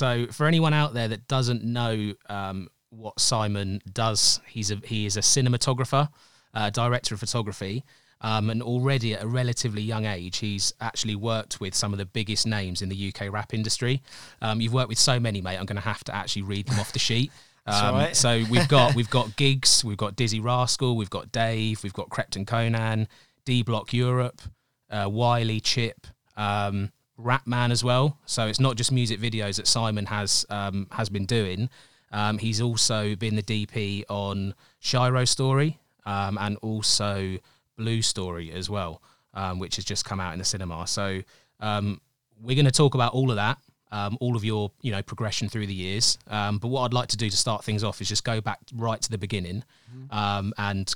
So for anyone out there that doesn't know um, what Simon does, he's a he is a cinematographer, uh, director of photography. Um, and already at a relatively young age, he's actually worked with some of the biggest names in the UK rap industry. Um, you've worked with so many, mate. I'm going to have to actually read them off the sheet. Um, right. So we've got we've got gigs, we've got Dizzee Rascal, we've got Dave, we've got Krept and Konan, D Block Europe, uh, Wiley Chip, um, Rapman as well. So it's not just music videos that Simon has um, has been doing. Um, he's also been the DP on Shiro Story um, and also Blue Story as well, um, which has just come out in the cinema. So um, we're going to talk about all of that, um, all of your you know progression through the years. Um, but what I'd like to do to start things off is just go back right to the beginning, um, and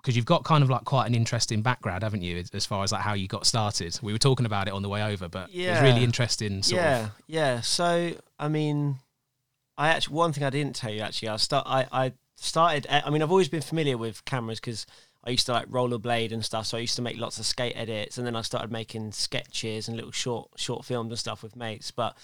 because you've got kind of like quite an interesting background, haven't you, as- far as like how you got started? We were talking about it on the way over, but it was really interesting. Sort yeah, of. yeah. So I mean, I actually one thing I didn't tell you actually, I start I I started. I mean, I've always been familiar with cameras because I used to like rollerblade and stuff. So I used to make lots of skate edits, and then I started making sketches and little short short films and stuff with mates. But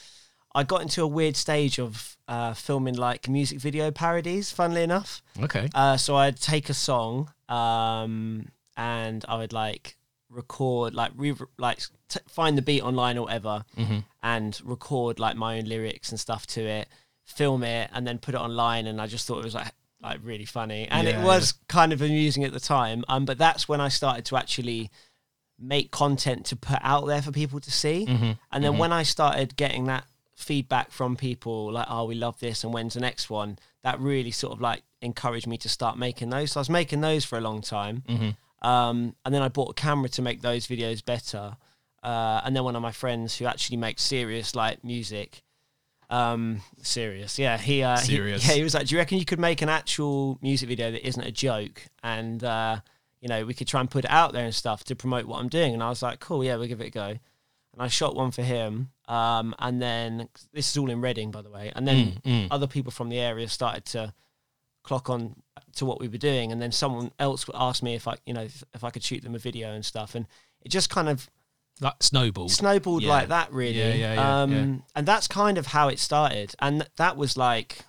I got into a weird stage of uh, filming like music video parodies. Funnily enough, Okay. uh, so I'd take a song um, and I would like record, like re- like t- find the beat online or whatever, Mhm. and record like my own lyrics and stuff to it, film it, and then put it online. And I just thought it was like like really funny, and Yeah, it was kind of amusing at the time. Um, but that's when I started to actually make content to put out there for people to see. Mhm. And then when I started getting that feedback from people, like, oh, we love this, and when's the next one? That really sort of like encouraged me to start making those. So I was making those for a long time. Mhm. Um, and then I bought a camera to make those videos better. Uh, and then one of my friends who actually makes serious like music, um, serious, yeah, he, uh, he- Serious. yeah, he was like, do you reckon you could make an actual music video that isn't a joke? And, uh, you know, we could try and put it out there and stuff to promote what I'm doing. And I was like, cool, yeah, we'll give it a go. And I shot one for him. Um, and then this is all in Reading, by the way. And then Mm, mm. other people from the area started to clock on to what we were doing. And then someone else asked me if I, you know, if, if I could shoot them a video and stuff. And it just kind of Like snowball. snowballed Yeah. like that, really. Yeah, yeah, yeah, um, yeah. And that's kind of how it started. And th- that was like,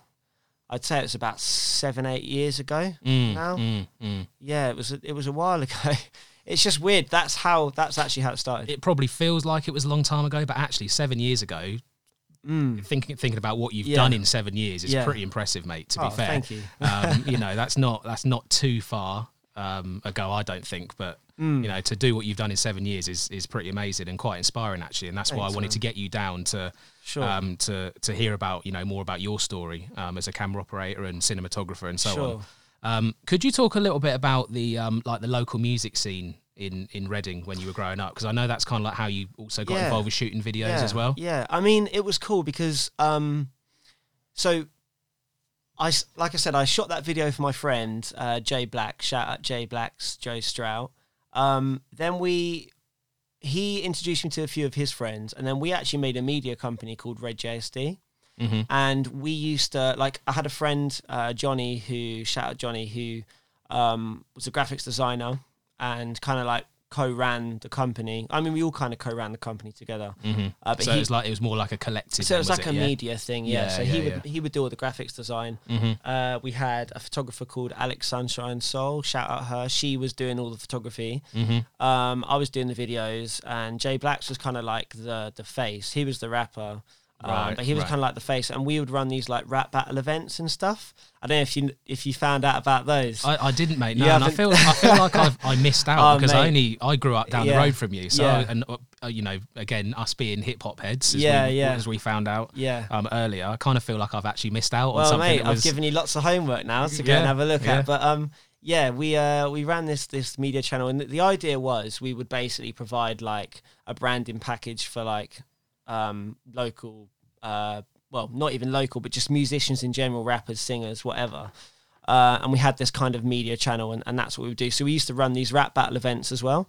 I'd say it was about seven, eight years ago Mm, now. mm, mm. Yeah, it was. A, it was a while ago. It's just weird. That's how. That's actually how it started. It probably feels like it was a long time ago, but actually, seven years ago, Mm. thinking thinking about what you've Yeah. done in seven years is Yeah. pretty impressive, mate. To Oh, be fair, thank you. um, you know that's not that's not too far um, ago, I don't think. But Mm. you know, to do what you've done in seven years is is pretty amazing and quite inspiring, actually. And that's why I wanted man. to get you down to Sure. um, to to hear about you know more about your story um, as a camera operator and cinematographer and so Sure. on. Um, could you talk a little bit about the um, like the local music scene in in Reading when you were growing up? Because I know that's kind of like how you also got Yeah. involved with shooting videos yeah, as well. Yeah, I mean, it was cool because, um, so, I like I said, I shot that video for my friend uh, Jay Black. Shout out Jay Black's Joe Strout. Um, then we, he introduced me to a few of his friends, and then we actually made a media company called Red JSD. Mhm. And we used to like I had a friend uh, Johnny who shout out Johnny who um, was a graphics designer and kind of like co-ran the company. I mean, we all kind of co-ran the company together. Mhm. Uh, but so he- it was like it was more like a collective. so it then, was like a yeah? media thing, yeah. Yeah, so yeah, he would he would do all the graphics design. Mhm. Uh, we had a photographer called Alex Sunshine Soul. Shout out her. She was doing all the photography. Mhm. Um, I was doing the videos, and Jay Blacks was kind of like the the face. He was the rapper. Um, but he was right. kind of like the face, and we would run these like rap battle events and stuff. I don't know if you if you found out about those. I, I didn't, mate. No, You and I feel I feel like I've I missed out Oh, because I only I grew up down Yeah. the road from you. So Yeah. and uh, you know, again, us being hip hop heads, as Yeah, we, yeah. as we found out yeah. um, earlier, I kind of feel like I've actually missed out on Well, something. mate, was, I've given you lots of homework now to go Yeah, and have a look at. But um, yeah, we uh we ran this this media channel, and the idea was we would basically provide like a branding package for like um local uh well not even local but just musicians in general, rappers, singers, whatever. Uh, and we had this kind of media channel, and, and that's what we would do. So we used to run these rap battle events as well.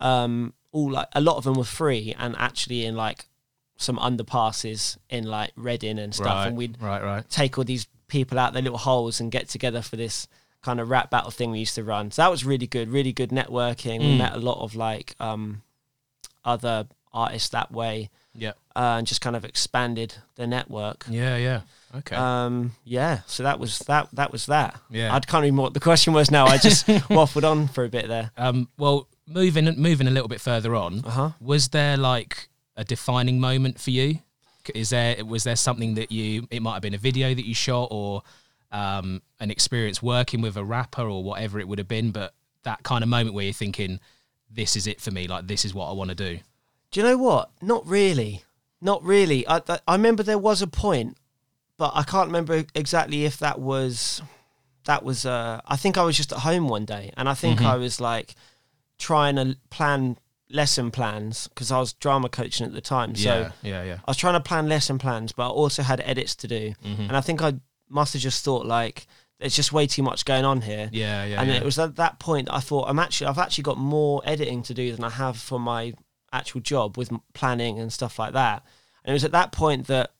Um, all like a lot of them were free, and actually in like some underpasses in like Reading and stuff. right, And we'd right, right. take all these people out their little holes and get together for this kind of rap battle thing we used to run. So that was really good, really good networking. We Mm. met a lot of like um other artists that way, Yeah. uh, and just kind of expanded the network. Yeah. Yeah. Okay. Um, yeah, so that was that. That was that. Yeah. I can't remember what the question was now. I just waffled on for a bit there. Um, well, moving moving a little bit further on, Uh huh. was there like a defining moment for you? Is there was there something that you? It might have been a video that you shot, or um, an experience working with a rapper, or whatever it would have been. But that kind of moment where you're thinking, "This is it for me. Like this is what I want to do." Do you know what? Not really. Not really. I I remember there was a point, but I can't remember exactly if that was that was. Uh, I think I was just at home one day, and I think Mhm. I was like trying to plan lesson plans because I was drama coaching at the time. So yeah, yeah, yeah. I was trying to plan lesson plans, but I also had edits to do, Mhm. and I think I must have just thought like there's just way too much going on here. Yeah, yeah, and yeah. it was at that point that I thought I'm actually I've actually got more editing to do than I have for my actual job with planning and stuff like that. And it was at that point that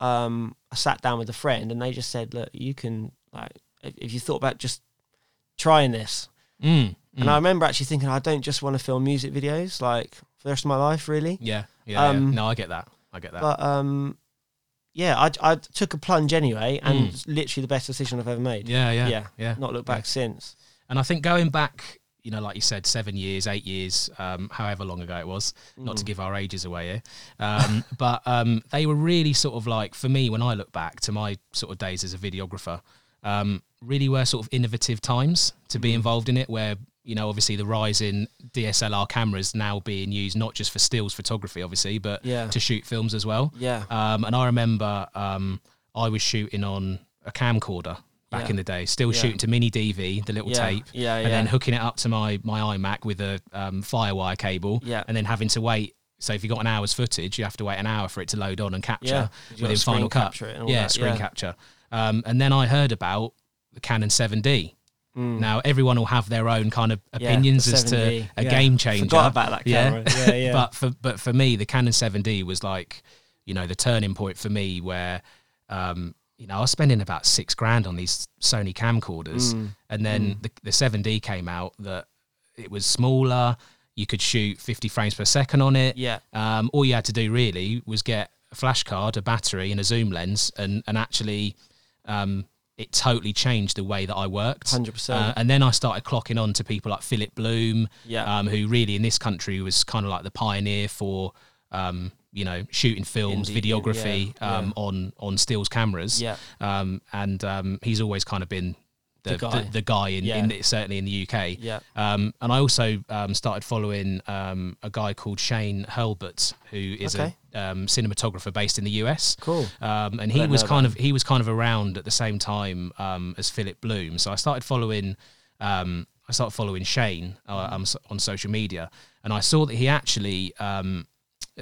um, I sat down with a friend and they just said, "Look, you can like if, if you thought about just trying this." Mm, And mm. I remember actually thinking, I don't just want to film music videos like for the rest of my life, really. yeah, yeah, um, yeah. No, I get that. I get that. But um, yeah, I, I took a plunge anyway, and Mm. literally the best decision I've ever made. yeah, yeah, yeah. yeah. Not looked back since. And I think going back, you know, like you said, seven years, eight years, um, however long ago it was, not to Mm. give our ages away here, um, but um, they were really sort of like, for me, when I look back to my sort of days as a videographer, um, really were sort of innovative times to Mm. be involved in it, where, you know, obviously the rise in DSLR cameras now being used not just for stills photography, obviously, but Yeah. to shoot films as well. Yeah. Um, and I remember um, I was shooting on a camcorder back Yeah. in the day, still Yeah. shooting to mini DV, the little yeah. tape, Yeah, and then hooking it up to my my iMac with a um, FireWire cable, Yeah. and then having to wait. So if you got an hour's footage, you have to wait an hour for it to load on and capture within Final Cut. capture it and all yeah, that, screen capture. Um, and then I heard about the Canon 7D. Mm. Now everyone will have their own kind of opinions as to 7D, a game changer. Forgot about that camera. Yeah, yeah. but for but for me, the Canon 7D was like, you know, the turning point for me where, um, you know, I was spending about six grand on these Sony camcorders, Mm. and then the the 7D came out that it was smaller. You could shoot 50 frames per second on it. yeah, Um, all you had to do really was get a flash card, a battery, and a zoom lens, and and actually, um, it totally changed the way that I worked. hundred Uh, percent. and then I started clocking on to people like Philip Bloom, Yeah, um, who really in this country was kind of like the pioneer for, um, you know, shooting films, Indie, videography yeah, um, on on stills cameras. yeah, Um, and um, he's always kind of been the, The the, guy. the, guy in, Yeah. in the, certainly in the UK. yeah. Um, and I also um, started following um, a guy called Shane Hurlbut, who is Okay. a um, cinematographer based in the US. Cool. Um, and he was kind of he was kind of around at the same time um, as Philip Bloom. So I started following um, I started following Shane uh, um, on social media, and I saw that he actually. Um,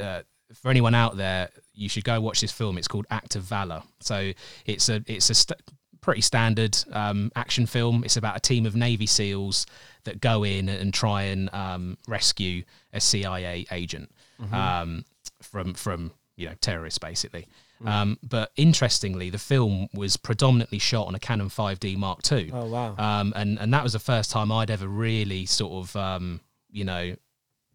uh, for anyone out there, you should go watch this film. It's called Act of Valor. So it's a it's a st- pretty standard um, action film. It's about a team of Navy SEALs that go in and try and um, rescue a CIA agent um, from from you know terrorists basically. Um, but interestingly, the film was predominantly shot on a Canon 5D Mark II, Oh wow. um, and and that was the first time I'd ever really sort of um, you know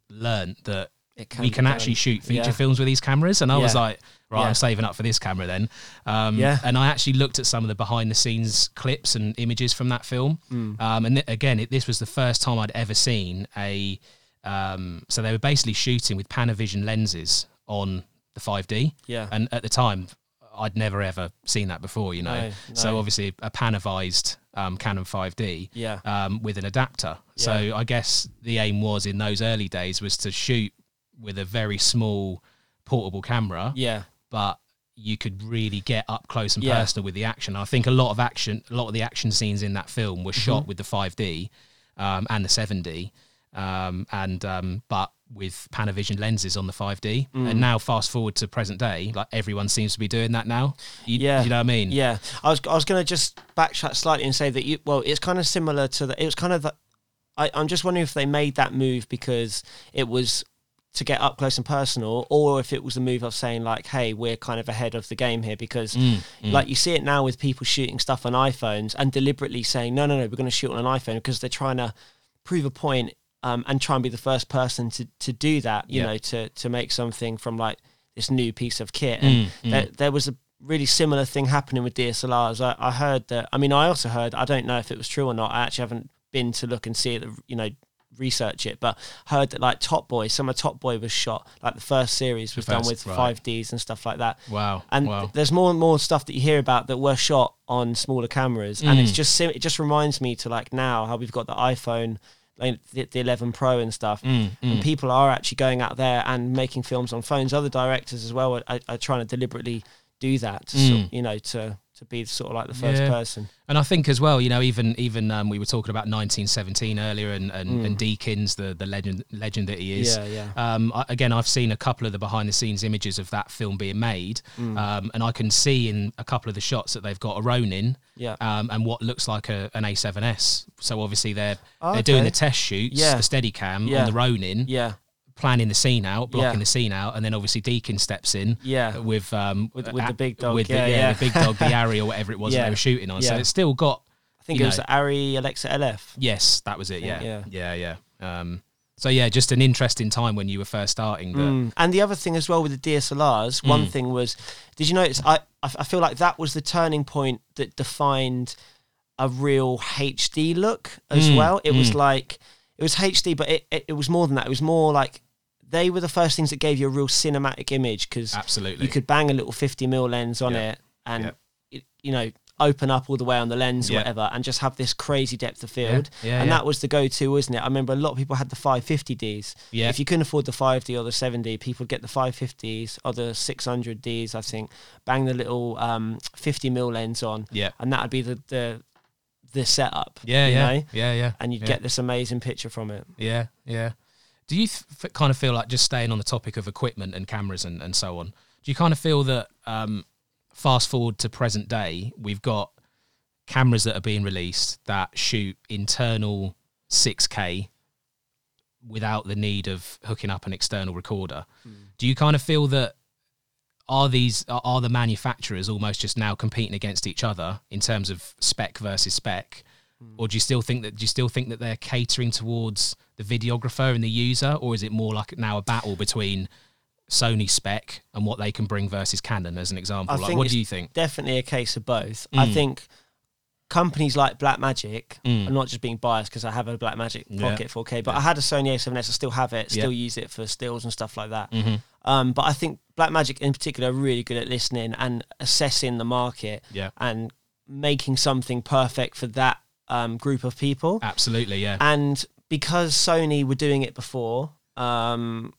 learnt that It we can actually shoot feature Yeah. films with these cameras. And I was like, right, Yeah. I'm saving up for this camera then. Um, Yeah. And I actually looked at some of the behind the scenes clips and images from that film. Mm. Um, and th- again, it, this was the first time I'd ever seen a. Um, so they were basically shooting with Panavision lenses on the 5D. Yeah. And at the time, I'd never ever seen that before, you know. No, So obviously, a Panavized um, Canon 5D Yeah. um, with an adapter. Yeah. So I guess the aim was in those early days was to shoot with a very small portable camera, Yeah. but you could really get up close and Yeah. personal with the action. I think a lot of action, a lot of the action scenes in that film were shot Mm-hmm. with the 5D um, and the 7D, um, and um, but with Panavision lenses on the 5D. Mm. And now, fast forward to present day, like everyone seems to be doing that now. You, Yeah. you know what I mean? Yeah, I was I was going to just backtrack slightly and say that you well, it's kind of similar to the. It was kind of the. I, I'm just wondering if they made that move because it was to get up close and personal, or if it was a move of saying like, "Hey, we're kind of ahead of the game here." Because Mm, mm. like you see it now with people shooting stuff on iPhones and deliberately saying, "No, no, no, we're going to shoot on an iPhone" because they're trying to prove a point um, and try and be the first person to to do that. You Yeah. know, to to make something from like this new piece of kit. And Mm, there, there was a really similar thing happening with DSLRs. I, I heard that. I mean, I also heard. I don't know if it was true or not. I actually haven't been to look and see it. You know. Research it, but heard that like Top Boy, some of Top Boy was shot like the first series was done first, with right. five Ds and stuff like that. Wow. And wow. th- there's more and more stuff that you hear about that were shot on smaller cameras, and Mm. it's just sim- it just reminds me to like now how we've got the iPhone, like the, the 11 Pro and stuff, Mm, and mm. people are actually going out there and making films on phones. Other directors as well are, are trying to deliberately do that, to Mm. you know, to to be sort of like the first Yeah. person. And I think as well, you know, even even um, we were talking about 1917 earlier, and and, and Deakins, the the legend legend that he is. Mm. Yeah, yeah. Um, I, again, I've seen a couple of the behind the scenes images of that film being made, Mm. um, and I can see in a couple of the shots that they've got a Ronin. Yeah. Um, and what looks like a, an A7S. So obviously they're Oh, they're doing the test shoots, Yeah. the Steadicam Yeah. on the Ronin, Yeah, planning the scene out, blocking Yeah. the scene out, and then obviously Deakins steps in yeah, with um With- with a- the big dog, with yeah, the, yeah. the big dog, the Arri or whatever it was that Yeah. they were shooting on. So Yeah. it's still got I think it was know. the Arri Alexa LF. yes, that was it. Yeah, Yeah. yeah, yeah. Um, so yeah, just an interesting time when you were first starting. But Mm. And the other thing as well with the DSLRs, one Mm. thing was, did you notice? I I I feel like that was the turning point that defined a real HD look as Mm, well. It was mm. like it was HD, but it, it it was more than that. It was more like they were the first things that gave you a real cinematic image because absolutely, you could bang a little 50 mil lens on Yeah. it and Yeah. it, you know open up all the way on the lens or Yeah. whatever and just have this crazy depth of field yeah, and that was the go-to wasn't it i remember a lot of people had the 550ds Yeah. if you couldn't afford the 5d or the 7d people would get the 550s or the 600ds i think bang the little um, 50 mil lens on yeah, and that would be the the the setup yeah, you yeah, know? yeah, yeah, and you'd get this amazing picture from it Yeah, yeah. Do you th- kind of feel like just staying on the topic of equipment and cameras and, and so on? Do you kind of feel that um, fast forward to present day, we've got cameras that are being released that shoot internal 6K without the need of hooking up an external recorder? Do you kind of feel that are these are the manufacturers almost just now competing against each other in terms of spec versus spec or do you still think that do you still think that they're catering towards the videographer and the user or is it more like now a battle between Sony spec and what they can bring versus Canon as an example I like what do you think definitely a case of both. I Mm. think companies like Blackmagic, Mm. I'm not just being biased because I have a Blackmagic Yeah. Pocket 4K, but I had a Sony A7S, I still have it, still use it for stills and stuff like that. Mhm. Um, but I think Blackmagic in particular are really good at listening and assessing the market yeah and making something perfect for that um, group of people. absolutely yeah And because Sony were doing it before, um,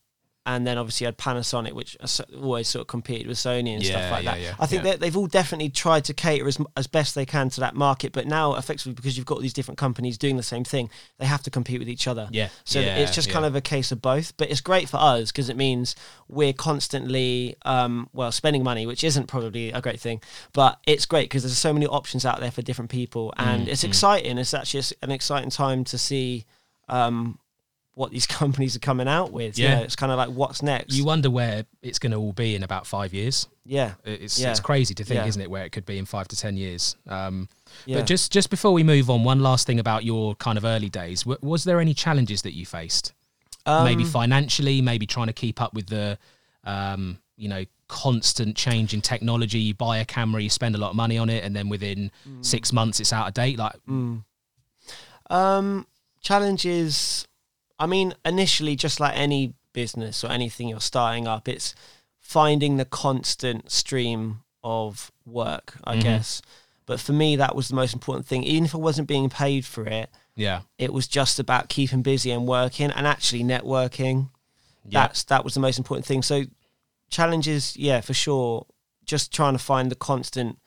and then obviously you had Panasonic, which always sort of competed with Sony and Yeah, stuff like yeah, that. yeah, I think they've all definitely tried to cater as, as best they can to that market, but now effectively because you've got these different companies doing the same thing, they have to compete with each other. yeah So it's just kind of a case of both, but it's great for us because it means we're constantly, um, well, spending money, which isn't probably a great thing, but it's great because there's so many options out there for different people, and Mm, it's exciting. It's actually an exciting time to see um, what these companies are coming out with. Yeah. Yeah, it's kind of like what's next. you wonder where it's going to all be in about 5 years yeah, it's Yeah. it's crazy to think Yeah. isn't it where it could be in 5 to 10 years um. But just just before we move on, one last thing about your kind of early days. W- was there any challenges that you faced? maybe Um, financially, maybe trying to keep up with the, um, you know, constant change in technology. You buy a camera, you spend a lot of money on it, and then within six months it's out of date. Like, Mm. Um, challenges. I mean, initially, just like any business or anything you're starting up, it's finding the constant stream of work, I Mhm. guess. But for me, that was the most important thing. Even if I wasn't being paid for it, yeah, it was just about keeping busy and working and actually networking. yeah, That's that was the most important thing. So challenges, yeah, for sure. Just trying to find the constant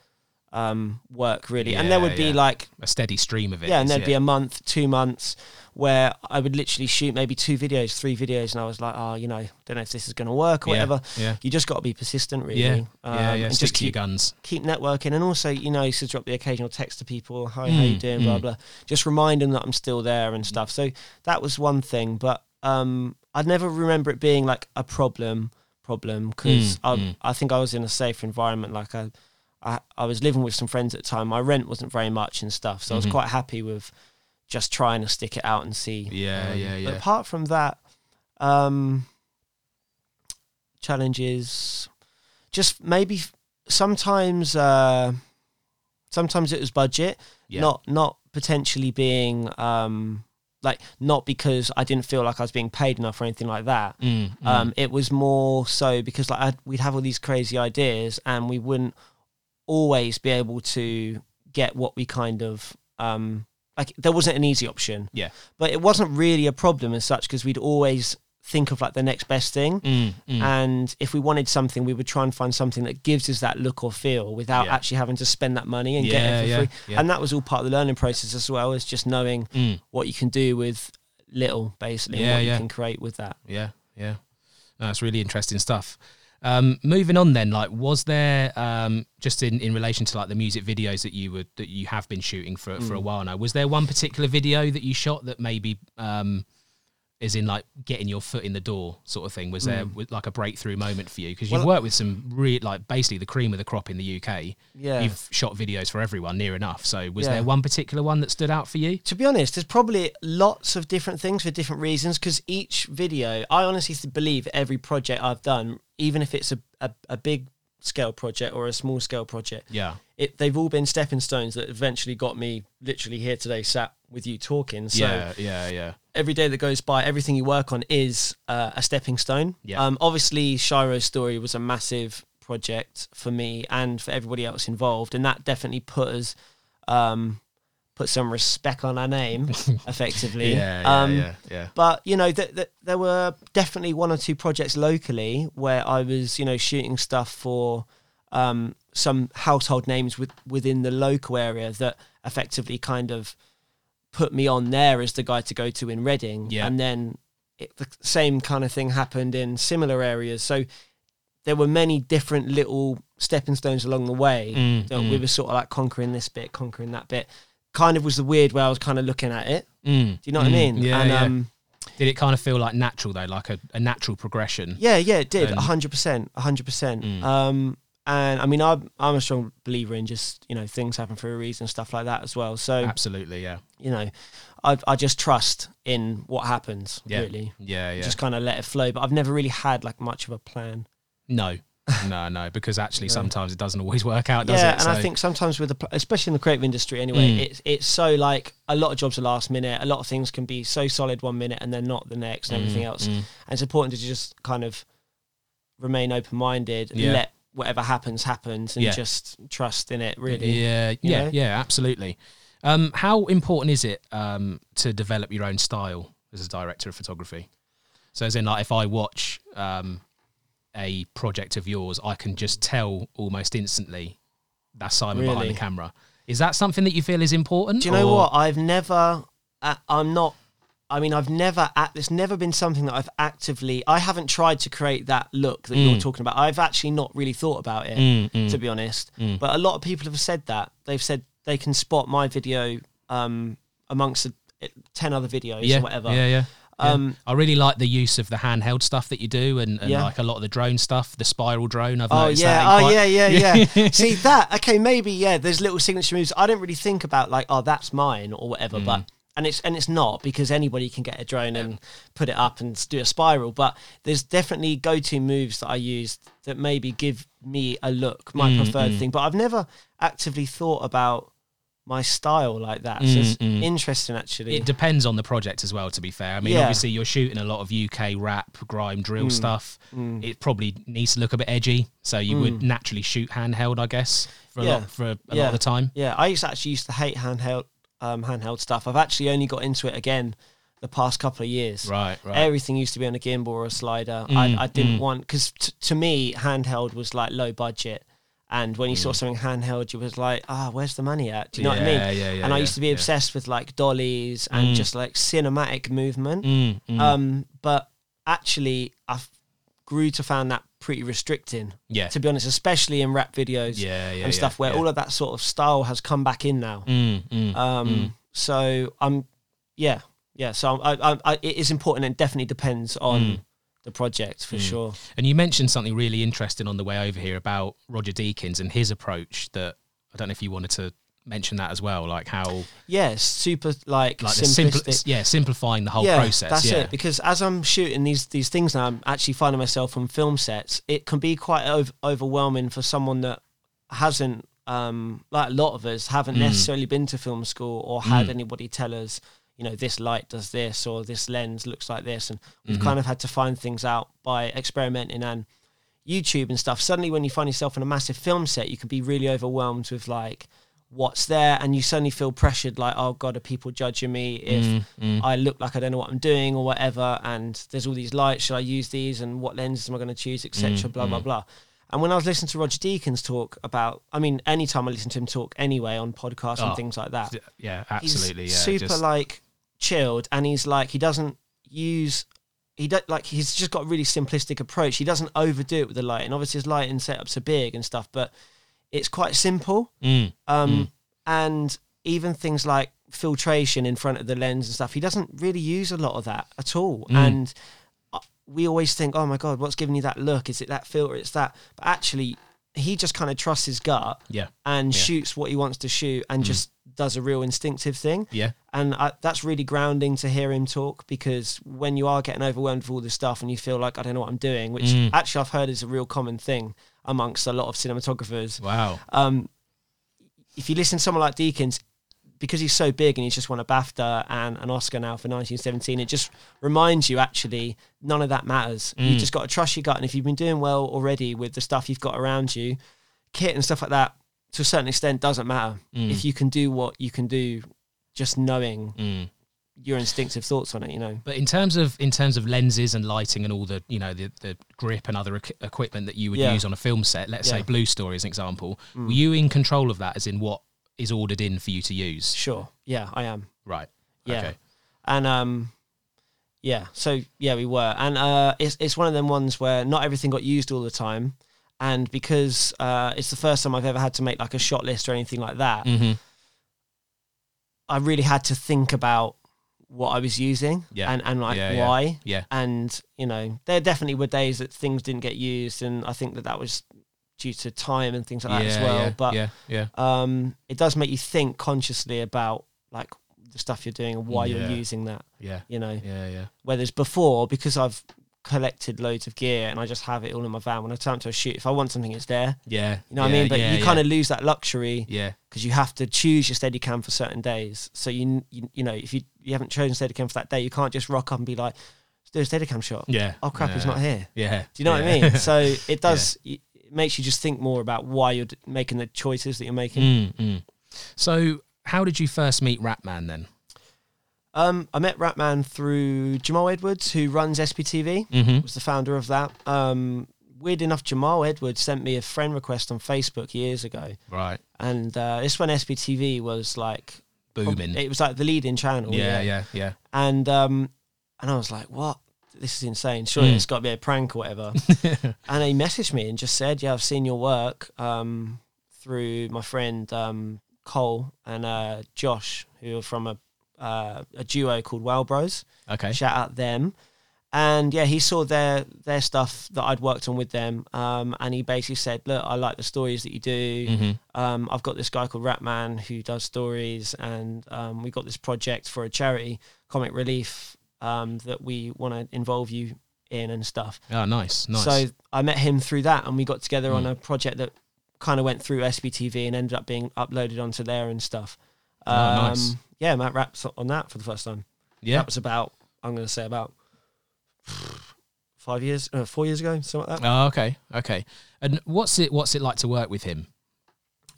um, work, really. and there would be yeah. like a steady stream of it. yeah, and there'd be a month, two months where I would literally shoot maybe two videos, three videos, and I was like, oh, you know, don't know if this is going to work or Yeah, whatever. Yeah, You just got to be persistent, really. yeah, Um, yeah, yeah. and Stick just keep guns. keep networking, and also, you know, to drop the occasional text to people, hi, how you Mm, doing, blah mm. blah. Just remind them that I'm still there and stuff. So that was one thing, but um, I'd never remember it being like a problem problem because Mm, I, mm. I think I was in a safe environment. Like I, I, I was living with some friends at the time. My rent wasn't very much and stuff, so I was Mhm. quite happy with just trying to stick it out and see. Yeah, Um, yeah, But yeah. apart from that, um, challenges, just maybe sometimes. Uh, sometimes it was budget, Yeah. not not potentially being um, like not because I didn't feel like I was being paid enough or anything like that. Mm, mm. Um, it was more so because like I'd, we'd have all these crazy ideas and we wouldn't always be able to get what we kind of um, like. There wasn't an easy option, yeah. but it wasn't really a problem as such because we'd always think of like the next best thing. Mm, mm. And if we wanted something, we would try and find something that gives us that look or feel without Yeah. actually having to spend that money and get Yeah, it for yeah, free. And that was all part of the learning process as well, as just knowing Mm. what you can do with little, basically, and what you can create with that. Yeah, yeah. No, that's really interesting stuff. Um, moving on then, like, was there um, just in, in relation to like the music videos that you would that you have been shooting for for a Mm. while now? Was there one particular video that you shot that maybe um, is in like getting your foot in the door sort of thing? Was there Mm. was, like a breakthrough moment for you? Because you've Well- worked with some real like basically the cream of the crop in the UK. Yeah. You've shot videos for everyone near enough. So was Yeah. there one particular one that stood out for you? to be honest, there's probably lots of different things for different reasons because each video, I honestly believe every project I've done, even if it's a, a, a big scale project or a small scale project, Yeah. It, they've all been stepping stones that eventually got me literally here today, sat with you talking. So yeah, yeah, yeah. every day that goes by, everything you work on is uh, a stepping stone. Yeah. Um, obviously, Shiro's story was a massive project for me and for everybody else involved, and that definitely put us, um, put some respect on our name, effectively. Yeah, yeah, um, yeah, yeah. But you know, th- th- there were definitely one or two projects locally where I was, you know, shooting stuff for um, some household names with, within the local area that effectively kind of put me on there as the guy to go to in Reading. Yeah. And then it, the same kind of thing happened in similar areas. So there were many different little stepping stones along the way Mm, that we mm. were sort of like conquering this bit, conquering that bit. Kind of was the weird way I was kind of looking at it. Mm, Do you know what I mm, mean? Yeah, and, yeah. Um, Did it kind of feel like natural though, like a, a natural progression? Yeah, yeah, it did. A hundred percent, a hundred percent. And I mean, I'm I'm a strong believer in just you know things happen for a reason, stuff like that as well. So Absolutely, yeah, you know, I I just trust in what happens. Yeah. Really, yeah, yeah. just kind of let it flow. But I've never really had like much of a plan. no, no, no, because actually Yeah. sometimes it doesn't always work out, does yeah, it? and So- I think sometimes with the, especially in the creative industry, anyway, Mm. it's it's so like a lot of jobs are last minute. A lot of things can be so solid one minute and then not the next, and everything Mm, else. mm. And it's important to just kind of remain open minded, Yeah. let whatever happens happens, and Yeah. just trust in it. Really, Yeah, yeah, know? yeah, absolutely. Um, how important is it um, to develop your own style as a director of photography? So, as in, like, if I watch um, a project of yours, I can just tell almost instantly that's Simon behind the camera. Is that something that you feel is important? Do you know or- what? I've never. Uh, I'm not. I mean, I've never. at it's never been something that I've actively. I haven't tried to create that look that you're Mm. talking about. I've actually not really thought about it, Mm, mm, to be honest. mm. But a lot of people have said that. They've said they can spot my video um, amongst the, eh, ten other videos yeah, or whatever. Yeah, yeah. yeah. Um, I really like the use of the handheld stuff that you do, and, and Yeah. like a lot of the drone stuff, the spiral drone. I've Oh noticed yeah, oh quite- yeah, yeah, yeah. See that? Okay, maybe yeah. There's little signature moves. I don't really think about like, oh, that's mine or whatever. Mm. But and it's and it's not because anybody can get a drone and put it up and do a spiral. But there's definitely go-to moves that I use that maybe give me a look, my Mm, preferred mm. thing. But I've never actively thought about my style like that. So it's Mm, mm. interesting actually. It depends on the project as well. To be fair, I mean, Yeah. obviously you're shooting a lot of UK rap, grime, drill Mm, stuff. Mm. It probably needs to look a bit edgy, so you would Mm. naturally shoot handheld, I guess, for a Yeah. lot for a, a lot of the time. Yeah, I used to actually used to hate handheld um, handheld stuff. I've actually only got into it again the past couple of years. Right, right. Everything used to be on a gimbal or a slider. Mm, I, I didn't mm. want because t- to me handheld was like low budget, and when you saw Mm. something handheld, you was like, ah, where's the money at? Do you know what I mean? Yeah, yeah, yeah. and I yeah, used to be yeah. obsessed with like dollies and Mm. just like cinematic movement. Mm, mm. Um, but actually, I grew to find that pretty restricting. yeah, To be honest, especially in rap videos yeah, yeah, and yeah, stuff where yeah. all of that sort of style has come back in now. Mm, mm, Um, mm. so I'm, yeah, yeah. So I, I, I, it is important and definitely depends on Mm. the project for Mm. sure. And you mentioned something really interesting on the way over here about Roger Deakins and his approach that I don't know if you wanted to mention that as well, like how yeah, super like, like simplistic. yeah simplifying the whole yeah, process. That's yeah. it. Because as I'm shooting these these things now, I'm actually finding myself on film sets. It can be quite ov- overwhelming for someone that hasn't, um, like a lot of us, haven't Mm. necessarily been to film school or had Mm. anybody tell us, you know, this light does this or this lens looks like this, and we've Mhm. kind of had to find things out by experimenting and YouTube and stuff. Suddenly, when you find yourself on a massive film set, you can be really overwhelmed with like what's there, and you suddenly feel pressured, like, oh god, are people judging me if Mm, mm. I look like I don't know what I'm doing or whatever, and there's all these lights. Should I use these? And what lenses am I going to choose, etc. Mm, blah blah mm. blah. And when I was listening to Roger Deakins talk about, I mean, anytime I listen to him talk anyway on podcasts Oh, and things like that, yeah, absolutely. he's yeah, super just- like chilled, and he's like he doesn't use. He don't like he's just got a really simplistic approach. He doesn't overdo it with the light, and obviously his lighting setups are big and stuff, but it's quite simple. Mm, Um, Mm. And even things like filtration in front of the lens and stuff, he doesn't really use a lot of that at all. Mm. And uh, we always think, oh my God, what's giving you that look? Is it that filter? It's that. But actually, he just kind of trusts his gut yeah, and Yeah. Mm. shoots what he wants to shoot and just does a real instinctive thing. yeah, And I, that's really grounding to hear him talk because when you are getting overwhelmed with all this stuff and you feel like, I don't know what I'm doing, which Mm. actually I've heard is a real common thing amongst a lot of cinematographers wow, um, if you listen to someone like Deakins, because he's so big and he's just won a BAFTA and an Oscar now for 1917, it just reminds you actually none of that matters. You Mm. just got to trust your gut. And if you've been doing well already with the stuff you've got around you, kit and stuff like that, to a certain extent, doesn't matter. Mm. If you can do what you can do, just knowing Mm. Your instinctive thoughts on it, you know. But in terms of in terms of lenses and lighting and all the you know the, the grip and other equi- equipment that you would Yeah. use on a film set, let's say Blue Story as an example, Mm. were you in control of that? As in what is ordered in for you to use? Sure. Yeah, I am. Right. Yeah. Okay. and um yeah so yeah we were and uh it's it's one of them ones where not everything got used all the time and because uh it's the first time I've ever had to make like a shot list or anything like that hmm I really had to think about what I was using Yeah. and and like Yeah, yeah. why Yeah. and you know there definitely were days that things didn't get used and I think that that was due to time and things like that as well but yeah, yeah, um it does make you think consciously about like the stuff you're doing and why you're using that yeah, you know yeah, yeah. Whereas before, because I've collected loads of gear and I just have it all in my van, when I turn up to a shoot, if I want something, it's there. Yeah. You know what I mean? But yeah, you yeah. kind of lose that luxury Yeah. because you have to choose your Steadicam for certain days. So you, you you know if you you haven't chosen Steadicam for that day, you can't just rock up and be like, let's do a Steadicam shot. Yeah. Oh crap, he's not here. Yeah. Do you know what. I mean? So it does. It makes you just think more about why you're d- making the choices that you're making. Mm, mm. So, how did you first meet Rapman then? Um, I met Rapman through Jamal Edwards, who runs SBTV. Mm-hmm. was the founder of that. Um, weird enough, Jamal Edwards sent me a friend request on Facebook years ago, Right. and uh, this when SBTV was like Booming. It was like the leading channel. yeah, yeah, yeah. And um, and I was like, what? This is insane. Surely Mm. it's got to be a prank or whatever. and he messaged me and just said, yeah, I've seen your work um, through my friend um, Cole and uh, Josh, who are from a uh, a duo called Wow Bros. Okay. Shout out them. And yeah, he saw their their stuff that I'd worked on with them, um, and he basically said, "Look, I like the stories that you do. Mm-hmm. Um, I've got this guy called Rapman who does stories, and um, we got this project for a charity, Comic Relief, um, that we want to involve you in and stuff." Oh, nice, nice. So I met him through that, and we got together on Mm. a project that kind of went through SBTV and ended up being uploaded onto there and stuff. Oh, nice. Yeah, Matt raps on that for the first time. yeah. That was about, I'm going to say about five years, uh, four years ago, something like that. Oh, okay, okay. And what's it? What's it like to work with him?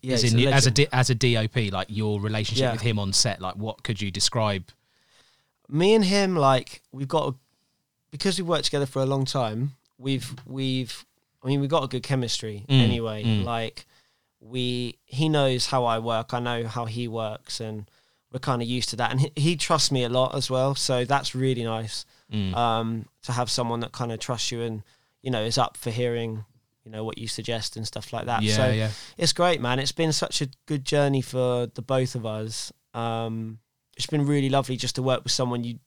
Yeah, as, in, as a legend. As a DOP, like your relationship Yeah. with him on set. Like, what could you describe? me and him, like we've got, a, because we've worked together for a long time. We've we've, I mean, we've got a good chemistry Mm, anyway. mm. Like we, he knows how I work. I know how he works, and we're kind of used to that. And he, he trusts me a lot as well, so that's really nice. Mm. um, to have someone that kind of trusts you and you know is up for hearing you know what you suggest and stuff like that. yeah, so yeah, it's great, man. It's been such a good journey for the both of us. Um, it's been really lovely just to work with someone you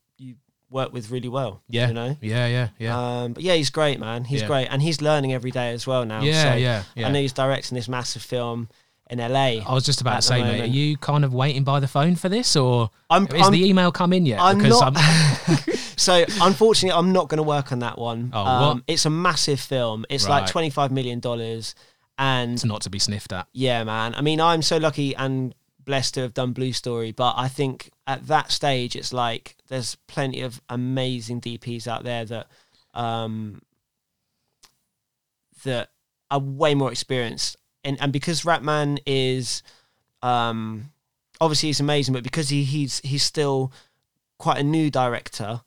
you work with really well. yeah, you know. yeah, yeah, yeah, Um, but yeah, he's great, man. He's Yeah. great, and he's learning every day as well now. yeah, so yeah, yeah. I know he's directing this massive film. in LA. I was just about to say, mate, are you kind of waiting by the phone for this, or I'm, is I'm- the email come in yet? I'm because not- I'm, so unfortunately, I'm not going to work on that one. Oh, um, what? It's a massive film. It's like 25 million dollars, and it's not to be sniffed at. Yeah, man. I mean, I'm so lucky and blessed to have done Blue Story, but I think at that stage, it's like there's plenty of amazing DPs out there that um, that are way more experienced, and and because Rapman is um, obviously he's amazing, but because he he's he's still quite a new director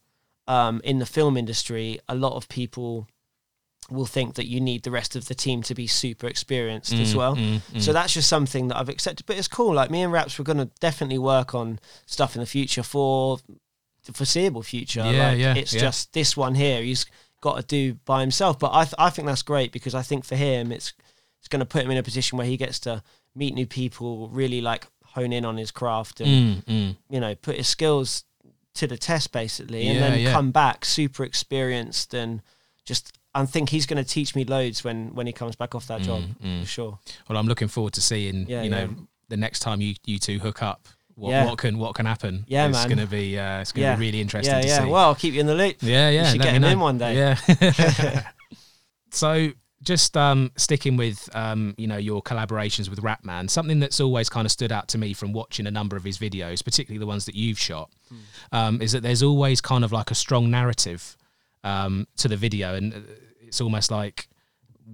um, in the film industry, a lot of people will think that you need the rest of the team to be super experienced as Mm, well. mm, mm. So that's just something that I've accepted. But it's cool. Like me and Raps, we're going to definitely work on stuff in the future for the foreseeable future. Yeah, like, yeah, It's yeah. just this one here. He's got to do by himself. But I, th- I think that's great because I think for him, it's it's going to put him in a position where he gets to meet new people, really like hone in on his craft, and Mm, mm. you know, put his skills to the test basically, and then yeah. come back super experienced and just. I think he's going to teach me loads when when he comes back off that job mm. for sure. Well, I'm looking forward to seeing. Yeah, you know, yeah. the next time you you two hook up, what, Yeah. what can what can happen? Yeah, it's man. going to be uh, it's going to be really interesting Yeah, to yeah. see. Well, I'll keep you in the loop. Yeah, yeah. should let get him know. in one day. Yeah. so just um, sticking with um, you know your collaborations with Rapman, something that's always kind of stood out to me from watching a number of his videos, particularly the ones that you've shot, um, is that there's always kind of like a strong narrative um, to the video, and it's almost like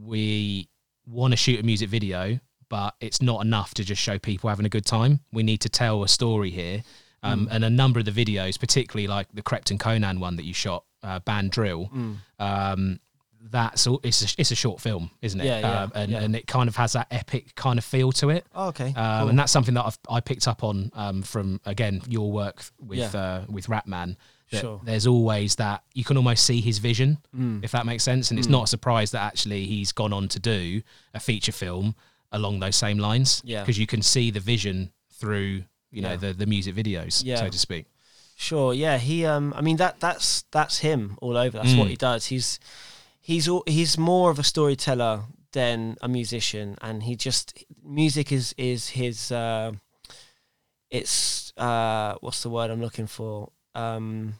we want to shoot a music video, but it's not enough to just show people having a good time. We need to tell a story here. Mm. Um, And a number of the videos, particularly like the Krept and Konan one that you shot, uh, Ban Drill, Mm. um, that's all, it's a, it's a short film, isn't it? Yeah, yeah, um, and yeah. and it kind of has that epic kind of feel to it. Oh, okay. Um, cool. And that's something that I've I picked up on um, from again your work with Yeah. uh, with Rapman. Sure. There's always that you can almost see his vision, Mm. if that makes sense. And it's not a surprise that actually he's gone on to do a feature film along those same lines. Yeah. because you can see the vision through you know Yeah. the the music videos, Yeah. so to speak. Sure. Yeah. He. Um. I mean that. That's that's him all over. That's what Mm. he does. He's he's all, he's more of a storyteller than a musician, and he just music is is his. Uh, it's uh. What's the word I'm looking for? Um.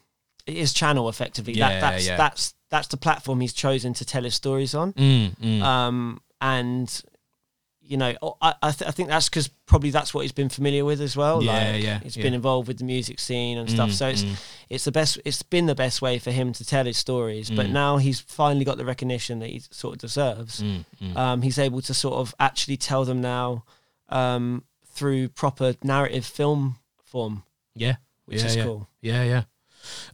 His channel, effectively. Yeah, that, that's yeah. that's that's the platform he's chosen to tell his stories on. Mm, mm. um, and you know, oh, I I, th- I think that's because probably that's what he's been familiar with as well. Yeah, like, yeah, He's yeah. been involved with the music scene and stuff, Mm, so it's mm. it's the best. It's been the best way for him to tell his stories. But Mm. now he's finally got the recognition that he sort of deserves. Mm. Um, he's able to sort of actually tell them now um, through proper narrative film form, yeah, which Yeah, is yeah. cool. Yeah, yeah.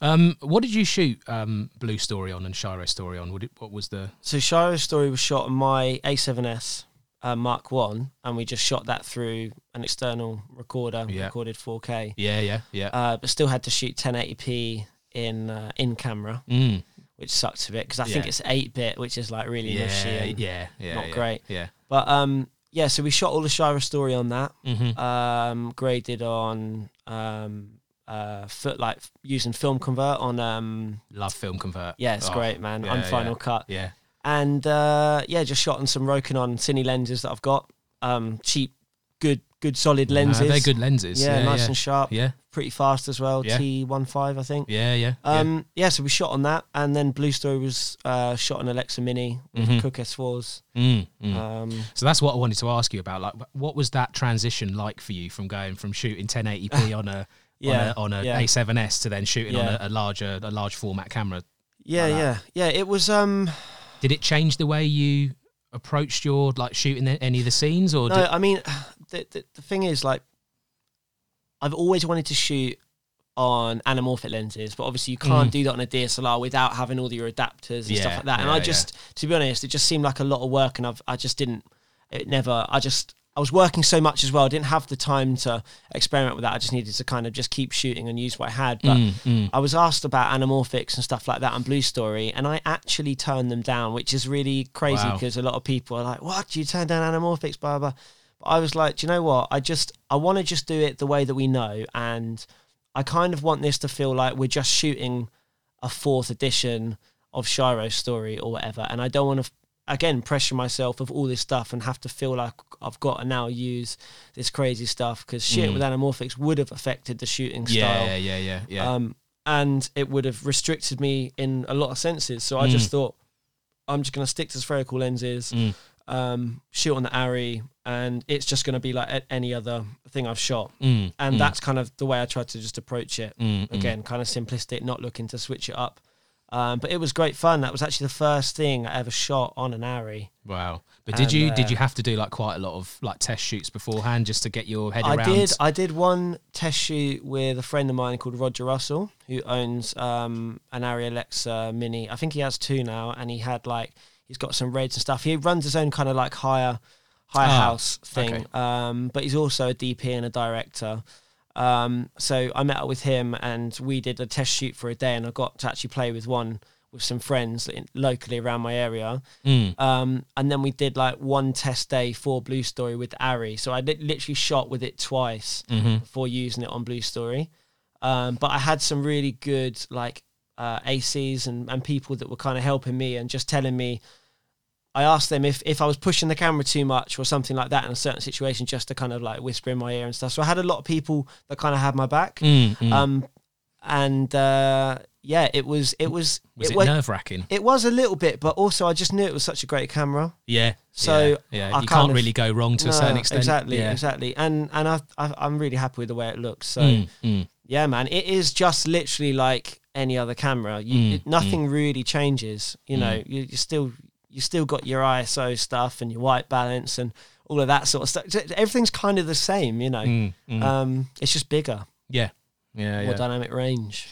Um, what did you shoot um, Blue Story on and Shiro Story on? What, what was the? So Shiro's story was shot on my A7S uh, Mark One, and we just shot that through an external recorder, Yeah. recorded 4K, Yeah, yeah, yeah. uh, but still had to shoot 1080p in uh, in camera, Mm. which sucks a bit because I think it's 8 bit, which is like really Yeah, mushy. Yeah, yeah. not yeah, great. Yeah. But um, yeah, so we shot all the Shiro story on that, Mm-hmm. um, graded on um, uh, foot like using Film Convert on um, Love film convert. yeah, it's Oh, great, man. yeah, on Final yeah. Cut. Yeah. and uh, yeah, just shot on some Rokinon cine lenses that I've got. Um, cheap, good, good, solid lenses. No, they're good lenses. Yeah, Yeah, nice and sharp. Yeah, Pretty fast as well. Yeah. T15, I think. yeah, yeah. Um, yeah. so we shot on that, and then Blue Story was uh, shot on Alexa Mini with Mhm. Cooke S4s. Mm, mm. Um, so that's what I wanted to ask you about. Like, what was that transition like for you from going from shooting 1080p on a yeah, on a, on a yeah. A7S to then shooting Yeah. on a, a larger a large format camera? yeah, like yeah, yeah. It was. Um, Did it change the way you approached your like shooting any of the scenes, or no, did, I mean, the, the the thing is, like, I've always wanted to shoot on anamorphic lenses, but obviously you can't Mm. do that on a DSLR without having all your adapters and Yeah, stuff like that. And yeah, I yeah. just, to be honest, it just seemed like a lot of work, and I've I just didn't. It never. I just. I was working so much as well. I didn't have the time to experiment with that. I just needed to kind of just keep shooting and use what I had. But Mm, mm. I was asked about anamorphics and stuff like that on Blue Story, and I actually turned them down, which is really crazy Wow. because a lot of people are like, "What? Do you turn down anamorphics?" Blah blah. But I was like, do you know what? I just I want to just do it the way that we know, and I kind of want this to feel like we're just shooting a fourth edition of Shiro's story or whatever, and I don't want to. Again pressure myself of all this stuff and have to feel like I've got to now use this crazy stuff because shit Mm. with anamorphics would have affected the shooting style. Yeah, yeah, yeah, yeah. Um, and it would have restricted me in a lot of senses. So I just Mm. thought, I'm just going to stick to spherical lenses, Mm. um, shoot on the Arri, and it's just going to be like any other thing I've shot. Mm, And mm, that's kind of the way I tried to just approach it. mm. Again, kind of simplistic, not looking to switch it up. Um, but it was great fun. That was actually the first thing I ever shot on an Arri. Wow. But did And, you uh, did you have to do like quite a lot of like test shoots beforehand just to get your head I around? did. I did one test shoot with a friend of mine called Roger Russell, who owns um, an Arri Alexa Mini. I think he has two now, and he had like he's got some reds and stuff. He runs his own kind of like hire hire Ah, house thing, okay. um, but he's also a DP and a director. Um, so I met up with him, and we did a test shoot for a day, and I got to actually play with one with some friends in, locally around my area. Mm. Um, and then we did like one test day for Blue Story with Arri. So I li- literally shot with it twice hmm before using it on Blue Story. Um, but I had some really good like uh, ACs and, and people that were kind of helping me and just telling me. I asked them if, if I was pushing the camera too much or something like that in a certain situation, just to kind of like whisper in my ear and stuff. So I had a lot of people that kind of had my back. Mm, mm. Um, and uh, yeah, it was it was was it, was nerve wracking? it was a little bit, but also I just knew it was such a great camera. Yeah. So, yeah, yeah. You can't of- really go wrong to a certain extent. Exactly, Yeah. exactly. And and I, I I'm really happy with the way it looks. So Mm, mm. yeah, man, it is just literally like any other camera. You, Mm, it- nothing really changes. You know, Mm. you, you still you still got your ISO stuff and your white balance and all of that sort of stuff. Everything's kind of the same. You know, Mm, mm. um, it's just bigger, yeah. Yeah, more yeah. dynamic range.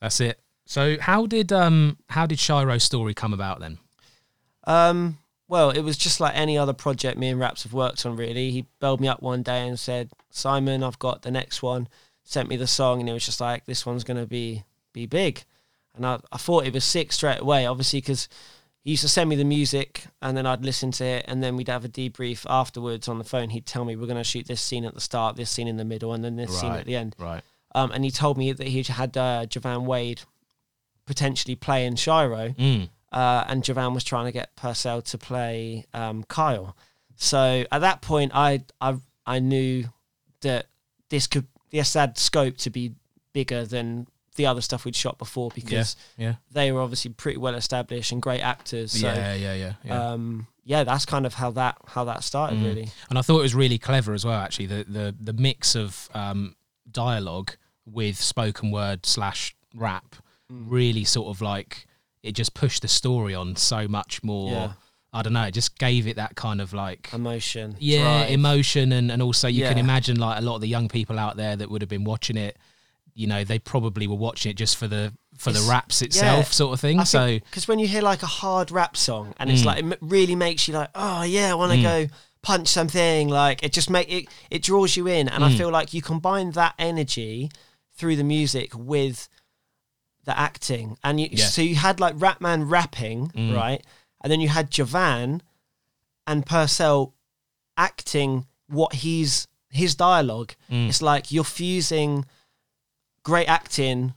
That's it. So how did um how did Shiro's story come about then? Um, well, it was just like any other project me and Raps have worked on, really. He belled me up one day and said, Simon, I've got the next one. Sent me the song, and it was just like, this one's going to be be big. And I, I thought it was sick straight away, obviously, because he used to send me the music, and then I'd listen to it, and then we'd have a debrief afterwards on the phone. He'd tell me, we're going to shoot this scene at the start, this scene in the middle, and then this scene at the end. Right. Um, and he told me that he had uh, Joivan Wade potentially playing Shiro Mm. uh, and Joivan was trying to get Percelle to play um, Kyle. So at that point, I I I knew that this could this had scope to be bigger than the other stuff we'd shot before because Yeah. they were obviously pretty well established and great actors. So yeah, yeah, yeah, yeah. um, yeah, that's kind of how that how that started Mm. really. And I thought it was really clever as well, actually. The the the mix of um, dialogue with spoken word slash rap Mm. really sort of like it just pushed the story on so much more. Yeah. I don't know. It just gave it that kind of like Emotion, yeah drive. emotion, and and also you can imagine like a lot of the young people out there that would have been watching it. You know, they probably were watching it just for the for the raps itself, sort of thing. I so because when you hear like a hard rap song and it's Mm. like it really makes you like, oh yeah, I want to Mm. go punch something. Like it just make it it draws you in, and I Mm. feel like you combine that energy through the music with the acting, and you Yeah. so you had like Rapman rapping Mm. right, and then you had Joivan and Percelle acting what he's his dialogue. Mm. It's like you're fusing great acting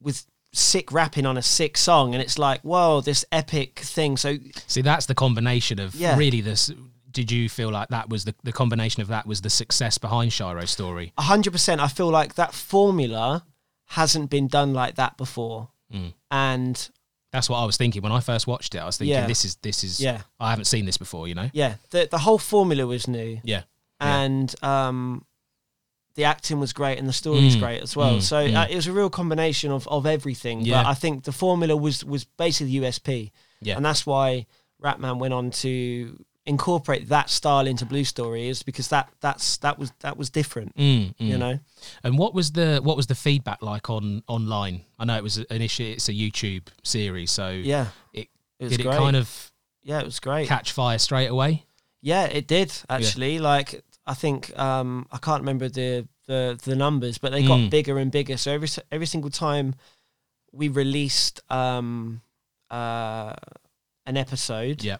with sick rapping on a sick song, and it's like, whoa, this epic thing. So See, that's the combination of Yeah. really this. Did you feel like that was the, the combination of that was the success behind Shiro's story? hundred percent, I feel like that formula hasn't been done like that before, Mm. and That's what I was thinking when I first watched it. I was thinking, Yeah. this is this is. yeah, I haven't seen this before. You know. yeah, the the whole formula was new. Yeah. and um, the acting was great, and the story was Mm, great as well. mm, so mm. Uh, it was a real combination of of everything. Yeah. But I think the formula was was basically USP. Yeah. and that's why Rapman went on to incorporate that style into Blue Story is because that that's that was that was different, Mm, you mm. know. And what was the what was the feedback like on online? I know it was an issue. It's a YouTube series, so Yeah, It- it was did it kind of yeah, it was great. catch fire straight away? Yeah, it did actually. Like I think um, I can't remember the, the the numbers, but they got Mm. bigger and bigger. So every every single time we released um, uh, an episode, Yeah.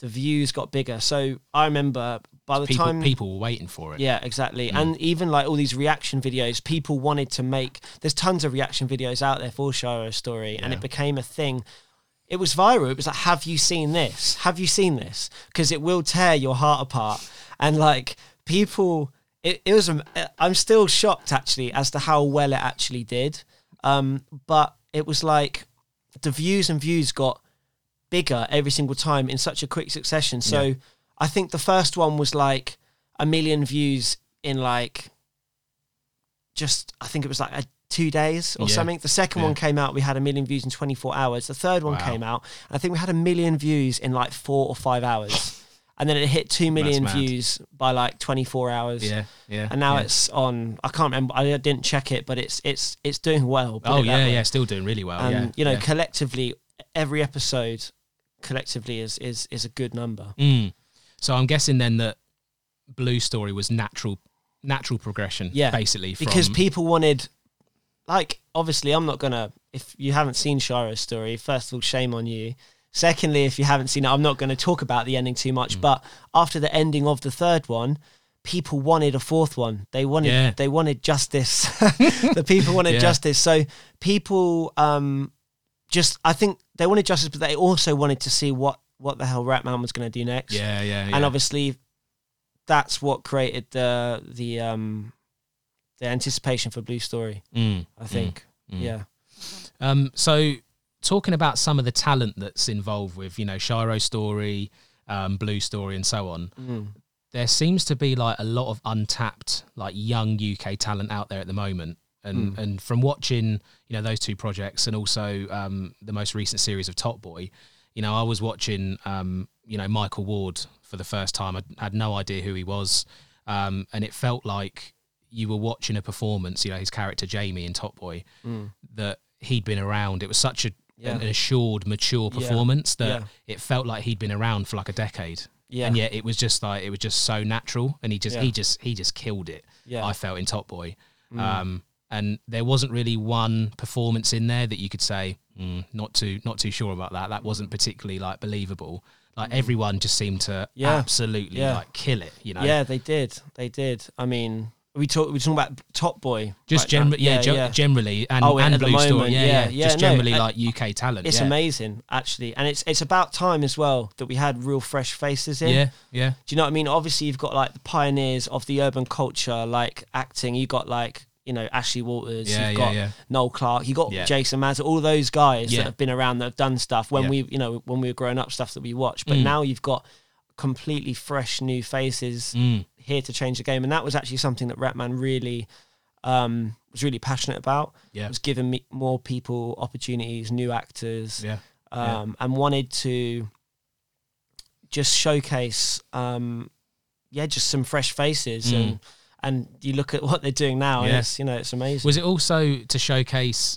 the views got bigger. So I remember by the people time people were waiting for it. Yeah, exactly. Mm. And even like all these reaction videos, people wanted to make. There's tons of reaction videos out there for Shiro's story, and it became a thing. it was viral. It was like, have you seen this? Have you seen this? Because it will tear your heart apart. And like people, it, it was. I'm still shocked actually as to how well it actually did. Um, but it was like the views and views got bigger every single time in such a quick succession. So Yeah. I think the first one was like a million views in like just I think it was like a, two days or Yeah. something. The second Yeah. one came out, we had a million views in 24 hours. The third one Wow. came out, and I think we had a million views in like four or five hours. And then it hit two million views by like 24 hours. Yeah, yeah. And now yeah. it's on. I can't remember. I didn't check it, but it's it's it's doing well. Oh it yeah, yeah. Still doing really well. And yeah, you know, yeah. collectively, every episode collectively is is is a good number. Mm. So I'm guessing then that Blue Story was natural, natural progression. Yeah, basically from, because people wanted like obviously i'm not gonna if you haven't seen shiro's story first of all shame on you secondly if you haven't seen it i'm not going to talk about the ending too Mm. much but after the ending of the third one people wanted a fourth one they wanted Yeah. they wanted justice the people wanted Yeah. justice so people um just i think they wanted justice but they also wanted to see what what the hell Rapman was going to do next yeah, yeah, yeah. and obviously that's what created the the um the anticipation for blue story Mm, I think. mm. Yeah. Um, so talking about some of the talent that's involved with, you know, Shiro story, um, Blue story, and so on. Mm. There seems to be like a lot of untapped, like young UK talent out there at the moment. And Mm. and from watching, you know, those two projects and also um, the most recent series of Top Boy, you know, I was watching, um, you know, Micheal Ward for the first time. I had no idea who he was, um, and it felt like you were watching a performance. You know, his character Jamie in Top Boy Mm. that he'd been around. It was such a Yeah. an assured, mature Yeah. performance that Yeah. it felt like he'd been around for like a decade. Yeah. And yet it was just like it was just so natural, and he just Yeah. he just he just killed it. Yeah. I felt in Top Boy, Mm. um, and there wasn't really one performance in there that you could say mm, not too not too sure about that. That wasn't particularly like believable. Like everyone just seemed to Mm. Yeah. absolutely Yeah. like kill it. You know, Yeah, they did. They did. I mean, we talk. We talking about Top Boy. just right generally, yeah, ge- generally, and, Oh, and Blue Story, moment, yeah, yeah, yeah, yeah, just no, generally like UK talent. It's yeah. amazing, actually, and it's it's about time as well that we had real fresh faces in. Yeah, yeah. Do you know what I mean? Obviously, you've got like the pioneers of the urban culture, like acting. You got like you know Ashley Walters. Yeah, you've yeah, got yeah. Noel Clarke. You got Yeah. Jason Maza. All those guys Yeah. that have been around that have done stuff when Yeah. we you know when we were growing up, stuff that we watched. But Mm. now you've got completely fresh new faces Mm. here to change the game, and that was actually something that Rapman really um, was really passionate about. Yeah. was giving me more people opportunities, new actors Yeah. Yeah. um, and wanted to just showcase, um, yeah, just some fresh faces, Mm. and and you look at what they're doing now, and it's you know it's amazing. Was it also to showcase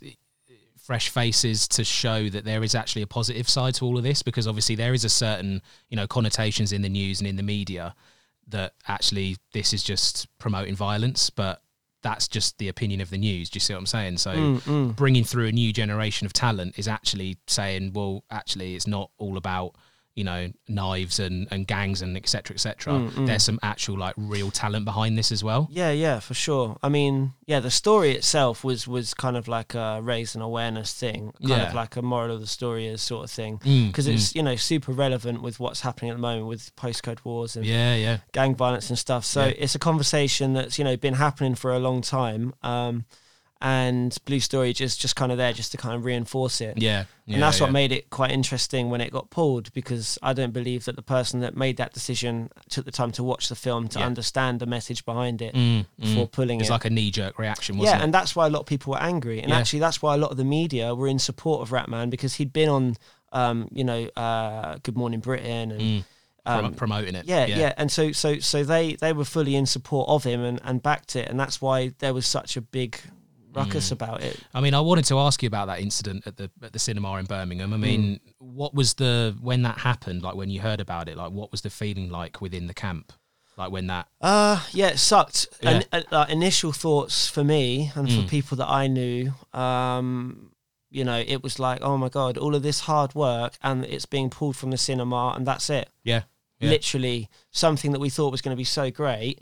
fresh faces to show that there is actually a positive side to all of this? Because obviously there is a certain, you know, connotations in the news and in the media that actually this is just promoting violence, but that's just the opinion of the news. Do you see what I'm saying? So Mm, mm. bringing through a new generation of talent is actually saying, well, actually, it's not all about you know knives and, and gangs and etc etc Mm, mm. there's some actual like real talent behind this as well Yeah, yeah, for sure. I mean, yeah, the story itself was was kind of like a raise an awareness thing, kind Yeah. of like a moral of the story is sort of thing, Mm, because mm. it's you know super relevant with what's happening at the moment with postcode wars and yeah yeah gang violence and stuff. So Yeah. it's a conversation that's you know been happening for a long time, um, and Blue Story just just kind of there just to kind of reinforce it. yeah, yeah and that's what yeah. made it quite interesting when it got pulled because I don't believe that the person that made that decision took the time to watch the film to Yeah. understand the message behind it Mm, before mm. pulling It's it. Was like a knee jerk reaction, wasn't yeah, it? Yeah, and that's why a lot of people were angry, and Yeah. actually that's why a lot of the media were in support of Rapman because he'd been on, um, you know, uh, Good Morning Britain and. Mm. Um, promoting it. yeah, yeah, and so so so they they were fully in support of him and, and backed it, and that's why there was such a big ruckus Mm. about it. I mean, I wanted to ask you about that incident at the at the cinema in Birmingham. I mean, Mm. what was the when that happened? Like when you heard about it, like what was the feeling like within the camp? Like when that, Uh yeah, it sucked. Yeah. And uh, uh, initial thoughts for me and for Mm. people that I knew, um, you know, it was like, oh my god, all of this hard work and it's being pulled from the cinema, and that's it. yeah, Yeah. Literally, something that we thought was going to be so great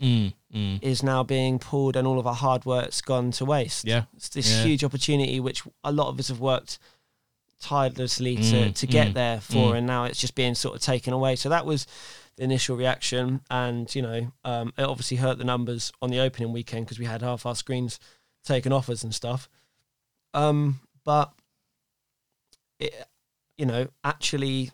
mm, is now being pulled, and all of our hard work's gone to waste. yeah, It's this Yeah. huge opportunity which a lot of us have worked tirelessly to, Mm, to get mm, there for, mm. and now it's just being sort of taken away. So that was the initial reaction, and you know, um, it obviously hurt the numbers on the opening weekend because we had half our screens taken off us and stuff. Um, but it, you know, actually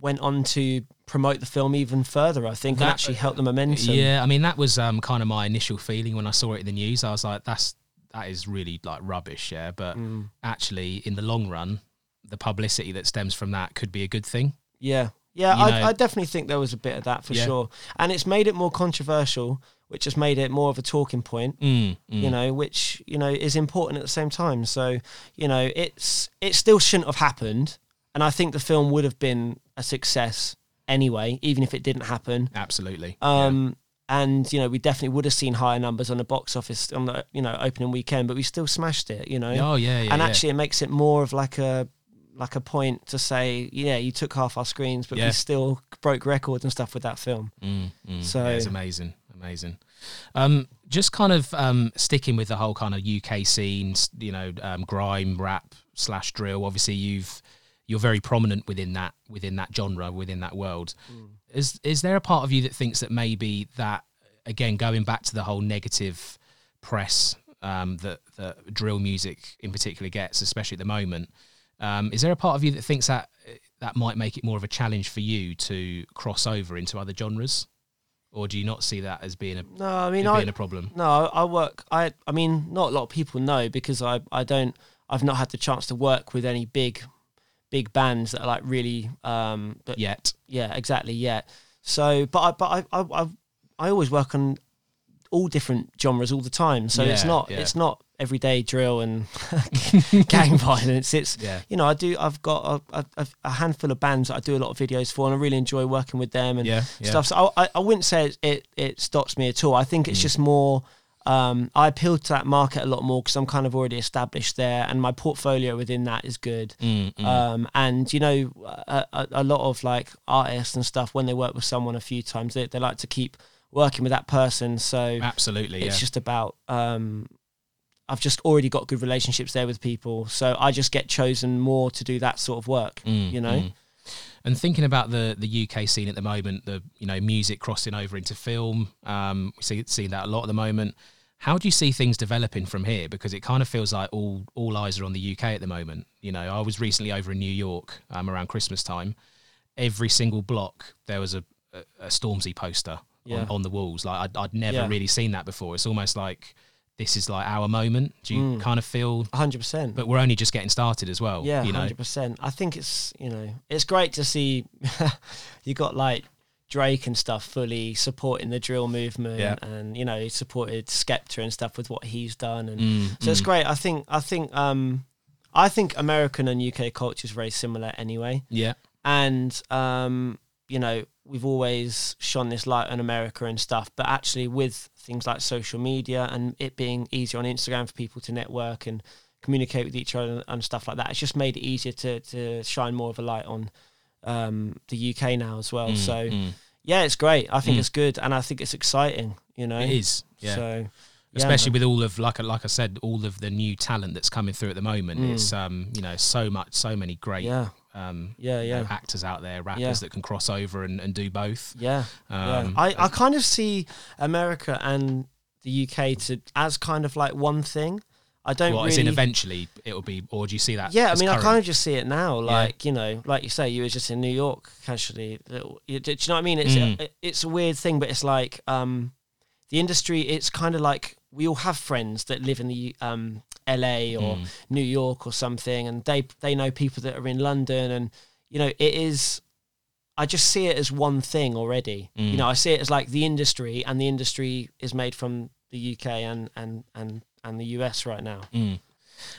went on to promote the film even further. I think and actually help the momentum. Yeah, I mean that was um, kind of my initial feeling when I saw it in the news. I was like, "That's that is really like rubbish." Yeah, but Mm. actually, in the long run, the publicity that stems from that could be a good thing. Yeah. Yeah, I, I definitely think there was a bit of that for Yeah. sure. And it's made it more controversial, which has made it more of a talking point, Mm, mm. you know, which, you know, is important at the same time. So, you know, it's it still shouldn't have happened. And I think the film would have been a success anyway, even if it didn't happen. absolutely. Um and, you know, we definitely would have seen higher numbers on the box office on the, you know, opening weekend, but we still smashed it, you know. Oh yeah, yeah. and yeah. actually it makes it more of like a like a point to say yeah you took half our screens but Yeah. we still broke records and stuff with that film Mm, mm. So- yeah, it's amazing, amazing. Um, just kind of um, sticking with the whole kind of UK scene, you know, um, grime, rap slash drill. Obviously, you've you're very prominent within that within that genre within that world. Is is there a part of you that thinks that maybe that again going back to the whole negative press um, that that drill music in particular gets, especially at the moment? Um, is there a part of you that thinks that that might make it more of a challenge for you to cross over into other genres, or do you not see that as being a no i mean i being a problem? no I, I work i i mean not a lot of people know because i i don't i've not had the chance to work with any big big bands that are like really um that, Yet, yeah exactly yeah so but i but I, I i i always work on all different genres all the time so it's Yeah, not yeah. it's not everyday drill and gang violence it's yeah, you know, I do. I've got a, a, a handful of bands that I do a lot of videos for, and I really enjoy working with them and yeah, yeah. stuff. So I, I wouldn't say it, it it stops me at all. I think it's Mm. just more. Um, I appeal to that market a lot more because I'm kind of already established there, and my portfolio within that is good. Mm, mm. Um, and you know, a, a, a lot of like artists and stuff when they work with someone a few times, they, they like to keep working with that person. So Absolutely, yeah. it's just about um I've just already got good relationships there with people, so I just get chosen more to do that sort of work. Mm, you know? mm. And thinking about the the UK scene at the moment, the you know music crossing over into film, um, we see see that a lot at the moment. How do you see things developing from here? Because it kind of feels like all all eyes are on the UK at the moment. You know, I was recently over in New York um, around Christmas time. Every single block there was a a, a Stormzy poster Yeah. on, on the walls. Like I'd, I'd never Yeah. really seen that before. It's almost like this is like our moment. Do you Mm. kind of feel? hundred percent. But we're only just getting started as well. Yeah, you know. hundred percent. I think it's you know it's great to see you got like Drake and stuff fully supporting the drill movement, Yeah. and you know he supported Skepta and stuff with what he's done, and Mm, so it's mm. great. I think I think um I think American and UK culture is very similar anyway. Yeah. and um, you know we've always shone this light on America and stuff, but actually with things like social media and it being easier on Instagram for people to network and communicate with each other and stuff like that, it's just made it easier to to shine more of a light on um, the UK now as well. Mm, so mm. yeah, it's great. I think Mm. it's good, and I think it's exciting. You know, It is, yeah. So Especially man. with all of like like I said, all of the new talent that's coming through at the moment. Mm. It's um you know so much, so many great yeah, um yeah, you know, actors out there, rappers Yeah. that can cross over and, and do both. Yeah, yeah. Um, I, I kind of see America and the UK to as kind of like one thing. I don't well, really. as in eventually it'll be, or do you see that? yeah, I mean, current? I kind of just see it now. Like you know, like you say, you were just in New York casually. Little- you- Do you know what I mean? It's Mm. it, it's a weird thing, but it's like um, the industry. It's kind of like we all have friends that live in the um, LA or Mm. New York or something, and they they know people that are in London, and you know, it is. I just see it as one thing already. Mm. You know, I see it as like the industry, and the industry is made from the UK and and and and the US right now. Mm.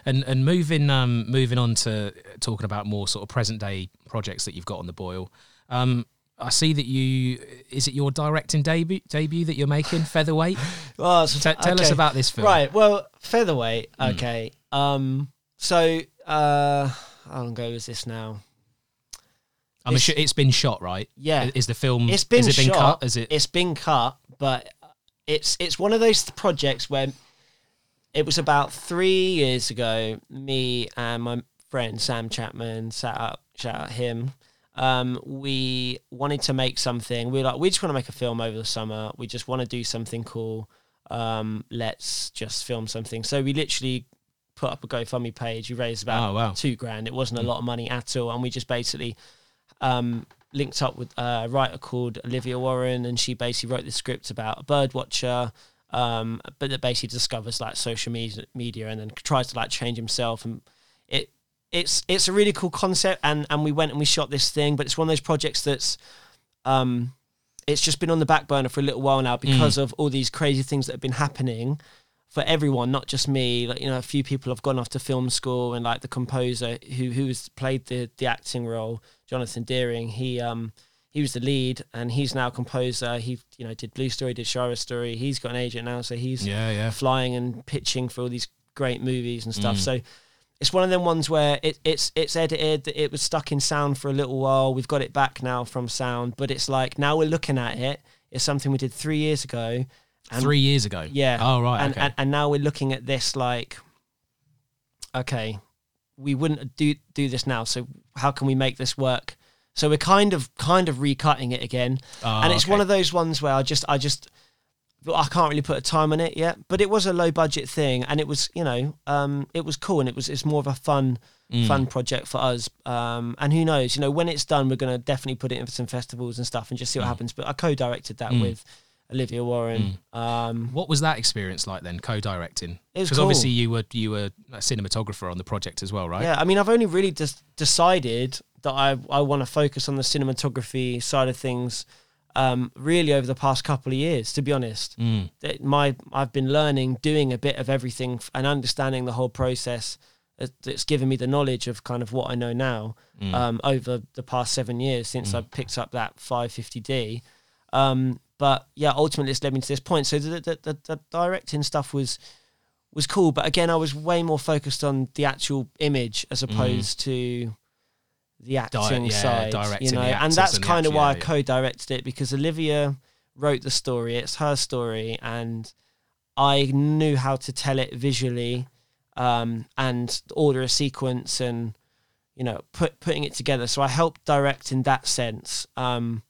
And and moving um moving on to talking about more sort of present day projects that you've got on the boil. Um, I see that you is it your directing debut debut that you're making featherweight. Well, T- tell us about this film. Right. Well, featherweight. Mm. Okay. Um. So, uh, how long ago was this now? I'm It's- sure it's been shot, right? Yeah. Is the film? It's been Has it been shot. cut? Is it? It's been cut, but it's it's one of those projects where it was about three years ago. Me and my friend Sam Chapman, shout out, shout out him. Um, we wanted to make something. We were like, we just want to make a film over the summer. We just want to do something cool. Um, let's just film something. So we literally put up a GoFundMe page. We raised about Oh, wow. two grand. It wasn't a lot of money at all, and we just basically um, linked up with a writer called Olivia Warren, and she basically wrote the script about a bird watcher, um, but that basically discovers like social media, media, and then tries to like change himself. And it it's it's a really cool concept, and and we went and we shot this thing, but it's one of those projects that's um, it's just been on the back burner for a little while now because of all these crazy things that have been happening for everyone, not just me. Like you know, a few people have gone off to film school, and like the composer who who's played the the acting role, Jonathan Deering, he um he was the lead, and he's now a composer. He you know did Blue Story, did Shiro Story. He's got an agent now, so he's Yeah, yeah. flying and pitching for all these great movies and stuff. Mm. So it's one of them ones where it, it's it's edited. It was stuck in sound for a little while. We've got it back now from sound, but it's like now we're looking at it. It's something we did three years ago. And Three years ago. yeah. Oh right. and, okay. and and now we're looking at this like, okay, we wouldn't do do this now. So how can we make this work? So we're kind of kind of recutting it again, Oh, and it's okay. one of those ones where I just I just I can't really put a time on it yet. But it was a low budget thing, and it was you know um it was cool, and it was it's more of a fun Mm. fun project for us. Um, and who knows, you know, when it's done, we're going to definitely put it in for some festivals and stuff and just see what Mm. happens. But I co-directed that Mm. with Olivia Warren. Um, What was that experience like then, co-directing? It was Because cool. obviously you were you were a cinematographer on the project as well, right? Yeah, I mean, I've only really just decided that I I want to focus on the cinematography side of things. Um, really over the past couple of years, to be honest, Mm. that my I've been learning, doing a bit of everything, and understanding the whole process. That's given me the knowledge of kind of what I know now Mm. um, over the past seven years since Mm. I picked up that 550D. Um, but yeah, ultimately it's led me to this point. So the, the, the, the directing stuff was was cool, but again, I was way more focused on the actual image as opposed to the acting yeah, side. directing you know, and that's and kind of why yeah, I co-directed it because Olivia wrote the story. It's her story, and I knew how to tell it visually um, and order a sequence and you know put putting it together. So I helped direct in that sense. Um,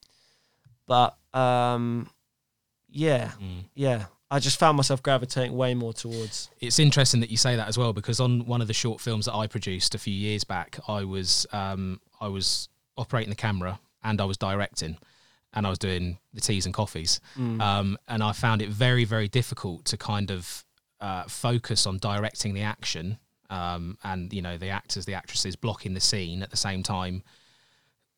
but um, yeah, Mm. yeah, I just found myself gravitating way more towards. It's interesting that you say that as well because on one of the short films that I produced a few years back, I was um, I was operating the camera and I was directing, and I was doing the teas and coffees, Mm. um, and I found it very very difficult to kind of uh, focus on directing the action um, and you know the actors the actresses blocking the scene at the same time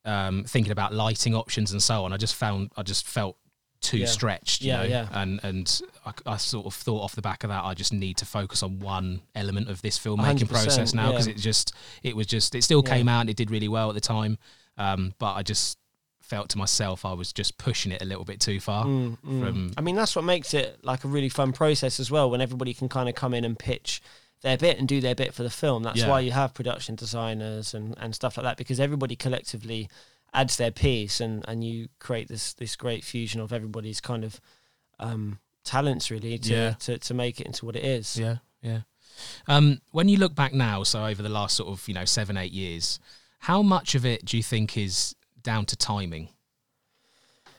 um, thinking about lighting options and so on. I just found I just felt too Yeah. stretched, you Yeah, know, yeah. and and I, I sort of thought off the back of that, I just need to focus on one element of this filmmaking process now because yeah. it just it was just it still Yeah. came out and it did really well at the time, um, but I just felt to myself I was just pushing it a little bit too far. Mm, mm. from- I mean, that's what makes it like a really fun process as well. When everybody can kind of come in and pitch their bit and do their bit for the film. That's Yeah. why you have production designers and, and stuff like that because everybody collectively adds their piece and, and you create this this great fusion of everybody's kind of um, talents really to, Yeah. to to make it into what it is. Yeah, yeah. Um, when you look back now, so over the last sort of you know seven eight years, how much of it do you think is down to timing,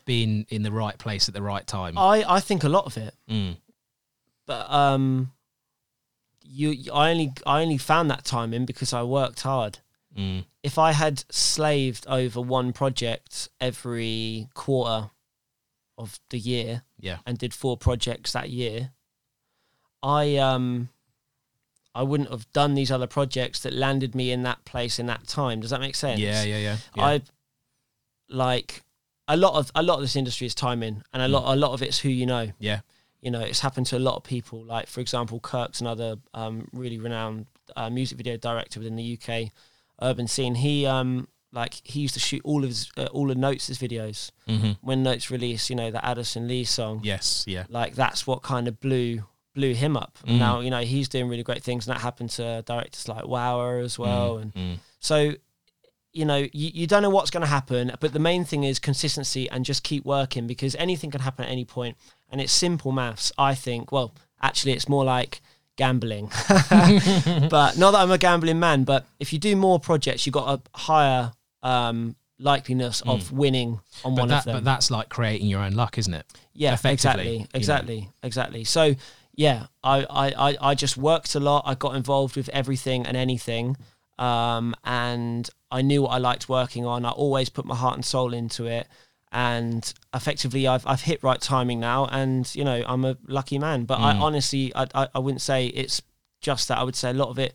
being in the right place at the right time? I I think a lot of it. Mm, but um you I only I only found that time in because I worked hard. mm, If I had slaved over one project every quarter of the year yeah, and did four projects that year, I um I wouldn't have done these other projects that landed me in that place in that time. Does that make sense? yeah, yeah, yeah. yeah. I like a lot of a lot of this industry is timing and a Mm. lot a lot of it's who you know yeah, you know, it's happened to a lot of people. Like, for example, Kirk's another um, really renowned uh, music video director within the UK urban scene. He um, like he used to shoot all of his uh, all of Not3s' videos hmm when Not3s released. You know, the Addison Lee song. yes, yeah, Like that's what kind of blew blew him up. Mm. Now you know he's doing really great things, and that happened to directors like Wower as well. Mm, And mm, so, you know, you, you don't know what's going to happen, but the main thing is consistency and just keep working because anything can happen at any point. And it's simple maths, I think. Well, actually, it's more like gambling. but not that I'm a gambling man, but if you do more projects, you've got a higher um, likeliness of winning on Mm. But one that, of them. but that's like creating your own luck, isn't it? Yeah, effectively, you know. exactly, exactly, exactly. So yeah, I, I, I, I just worked a lot. I got involved with everything and anything, um, and I knew what I liked working on. I always put my heart and soul into it, and effectively, I've I've hit right timing now, and you know, I'm a lucky man. But I Mm. honestly, I, I I wouldn't say it's just that. I would say a lot of it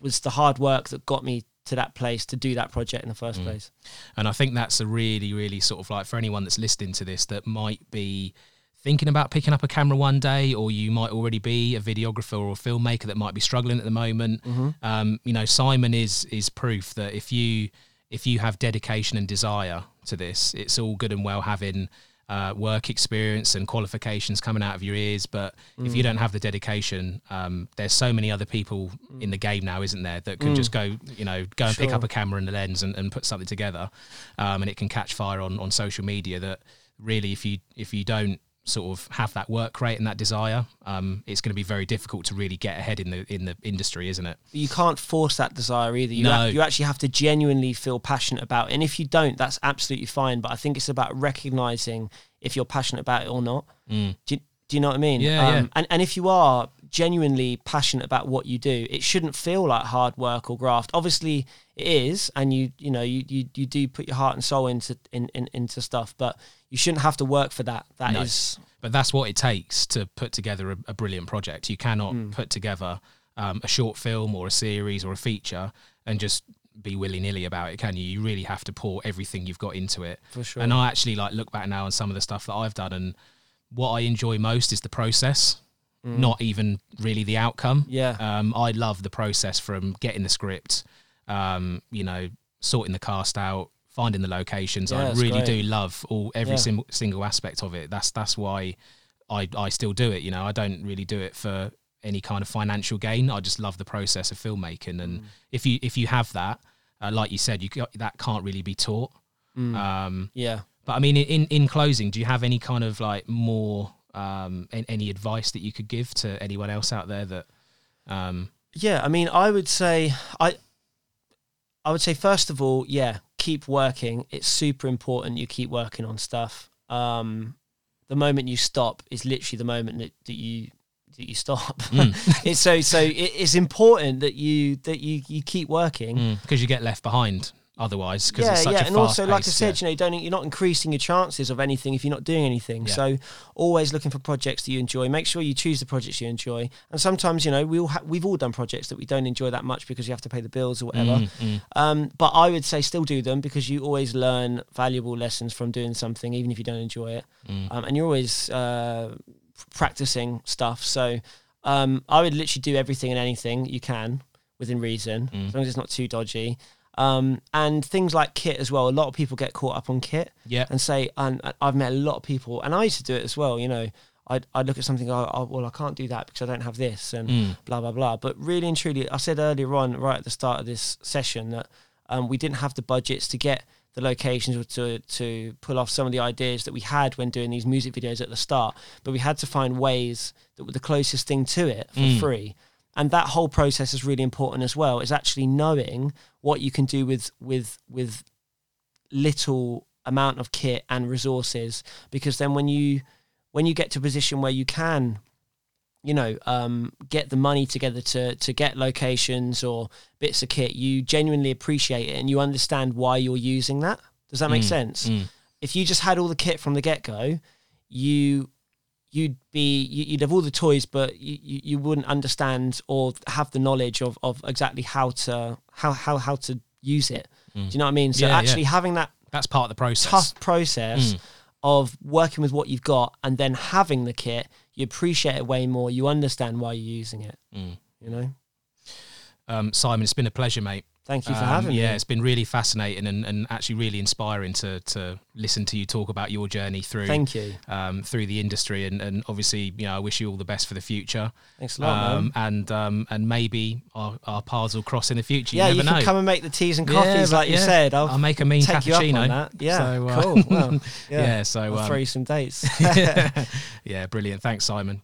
was the hard work that got me to that place to do that project in the first Mm. place. And I think that's a really, really sort of like for anyone that's listening to this that might be thinking about picking up a camera one day, or you might already be a videographer or a filmmaker that might be struggling at the moment. Um, you know, Simon is is proof that if you if you have dedication and desire to this, it's all good and well having uh, work experience and qualifications coming out of your ears. But if you don't have the dedication, um, there's so many other people in the game now, isn't there, that can just go, you know, go and pick up a camera and a lens and, and put something together, um, and it can catch fire on, on social media. That really, if you if you don't sort of have that work rate and that desire, um, it's going to be very difficult to really get ahead in the in the industry, isn't it? you can't force that desire either. You, No. ha- you actually have to genuinely feel passionate about it. And if you don't, that's absolutely fine. But I think it's about recognizing if you're passionate about it or not. Do, you, do you know what I mean? Um, Yeah, yeah. And, and if you are genuinely passionate about what you do, it shouldn't feel like hard work or graft. Obviously, it is, and you you know you you, you do put your heart and soul into in, in, into stuff, but you shouldn't have to work for that. That is No. But that's what it takes to put together a, a brilliant project. You cannot Hmm. put together um, a short film or a series or a feature and just be willy nilly about it, can you? You really have to pour everything you've got into it. For sure. And I actually like look back now on some of the stuff that I've done, and what I enjoy most is the process, not even really the outcome. Yeah. Um, I love the process from getting the script, um, you know, sorting the cast out, finding the locations. Yeah, I really great. do love all every Yeah. single single aspect of it. That's that's why I I still do it. You know, I don't really do it for any kind of financial gain. I just love the process of filmmaking, and Mm. if you if you have that, uh, like you said, you that can't really be taught. Mm. Um, yeah. but I mean, in in closing, do you have any kind of like more um, an- any advice that you could give to anyone else out there that um, Yeah, I mean, I would say I I would say first of all, yeah, keep working. It's super important you keep working on stuff. Um the moment you stop is literally the moment that, that you that you stop. it's so so it, it's important that you that you you keep working. because you get left behind otherwise because Yeah, it's such yeah, a and also, like I said, yeah. you know, don't you're not increasing your chances of anything if you're not doing anything. Yeah. So, always looking for projects that you enjoy. Make sure you choose the projects you enjoy. And sometimes, you know, we all ha- we've all done projects that we don't enjoy that much because you have to pay the bills or whatever. Mm, mm. Um, but I would say still do them because you always learn valuable lessons from doing something, even if you don't enjoy it. Mm. Um, and you're always uh, practicing stuff. So um, I would literally do everything and anything you can within reason, Mm. as long as it's not too dodgy. Um, and things like kit as well. A lot of people get caught up on kit yeah and say, and I've met a lot of people, and I used to do it as well. You know, I'd, I'd look at something, oh, oh, well, I can't do that because I don't have this, and Mm. blah blah blah. But really and truly, I said earlier on, right at the start of this session, that um, we didn't have the budgets to get the locations or to to pull off some of the ideas that we had when doing these music videos at the start. But we had to find ways that were the closest thing to it for Mm. free. And that whole process is really important as well. Is actually knowing what you can do with with with little amount of kit and resources because then when you when you get to a position where you can you know um, get the money together to to get locations or bits of kit you genuinely appreciate it and you understand why you're using that does that make Mm, sense mm. if you just had all the kit from the get-go you you'd be you- you'd have all the toys but you, you wouldn't understand or have the knowledge of of exactly how to how how how to use it do you know what i mean so Mm. Yeah, yeah. actually having that that's part of the process tough process Mm. of working with what you've got and then having the kit you appreciate it way more you understand why you're using it Mm. you know um, Simon it's been a pleasure mate thank you for Um, having yeah, me. Yeah, it's been really fascinating and, and actually really inspiring to to listen to you talk about your journey through thank you. um, through the industry and, and obviously you know I wish you all the best for the future. Thanks a lot man. um, and um, and maybe our, our paths will cross in the future. Yeah you you, can know. come and make the teas and coffees but like you yeah, said. I'll, I'll make a mean you cappuccino. yeah So, uh, cool. Well, yeah. yeah, so I'll um, throw you some dates. Yeah brilliant. Thanks Simon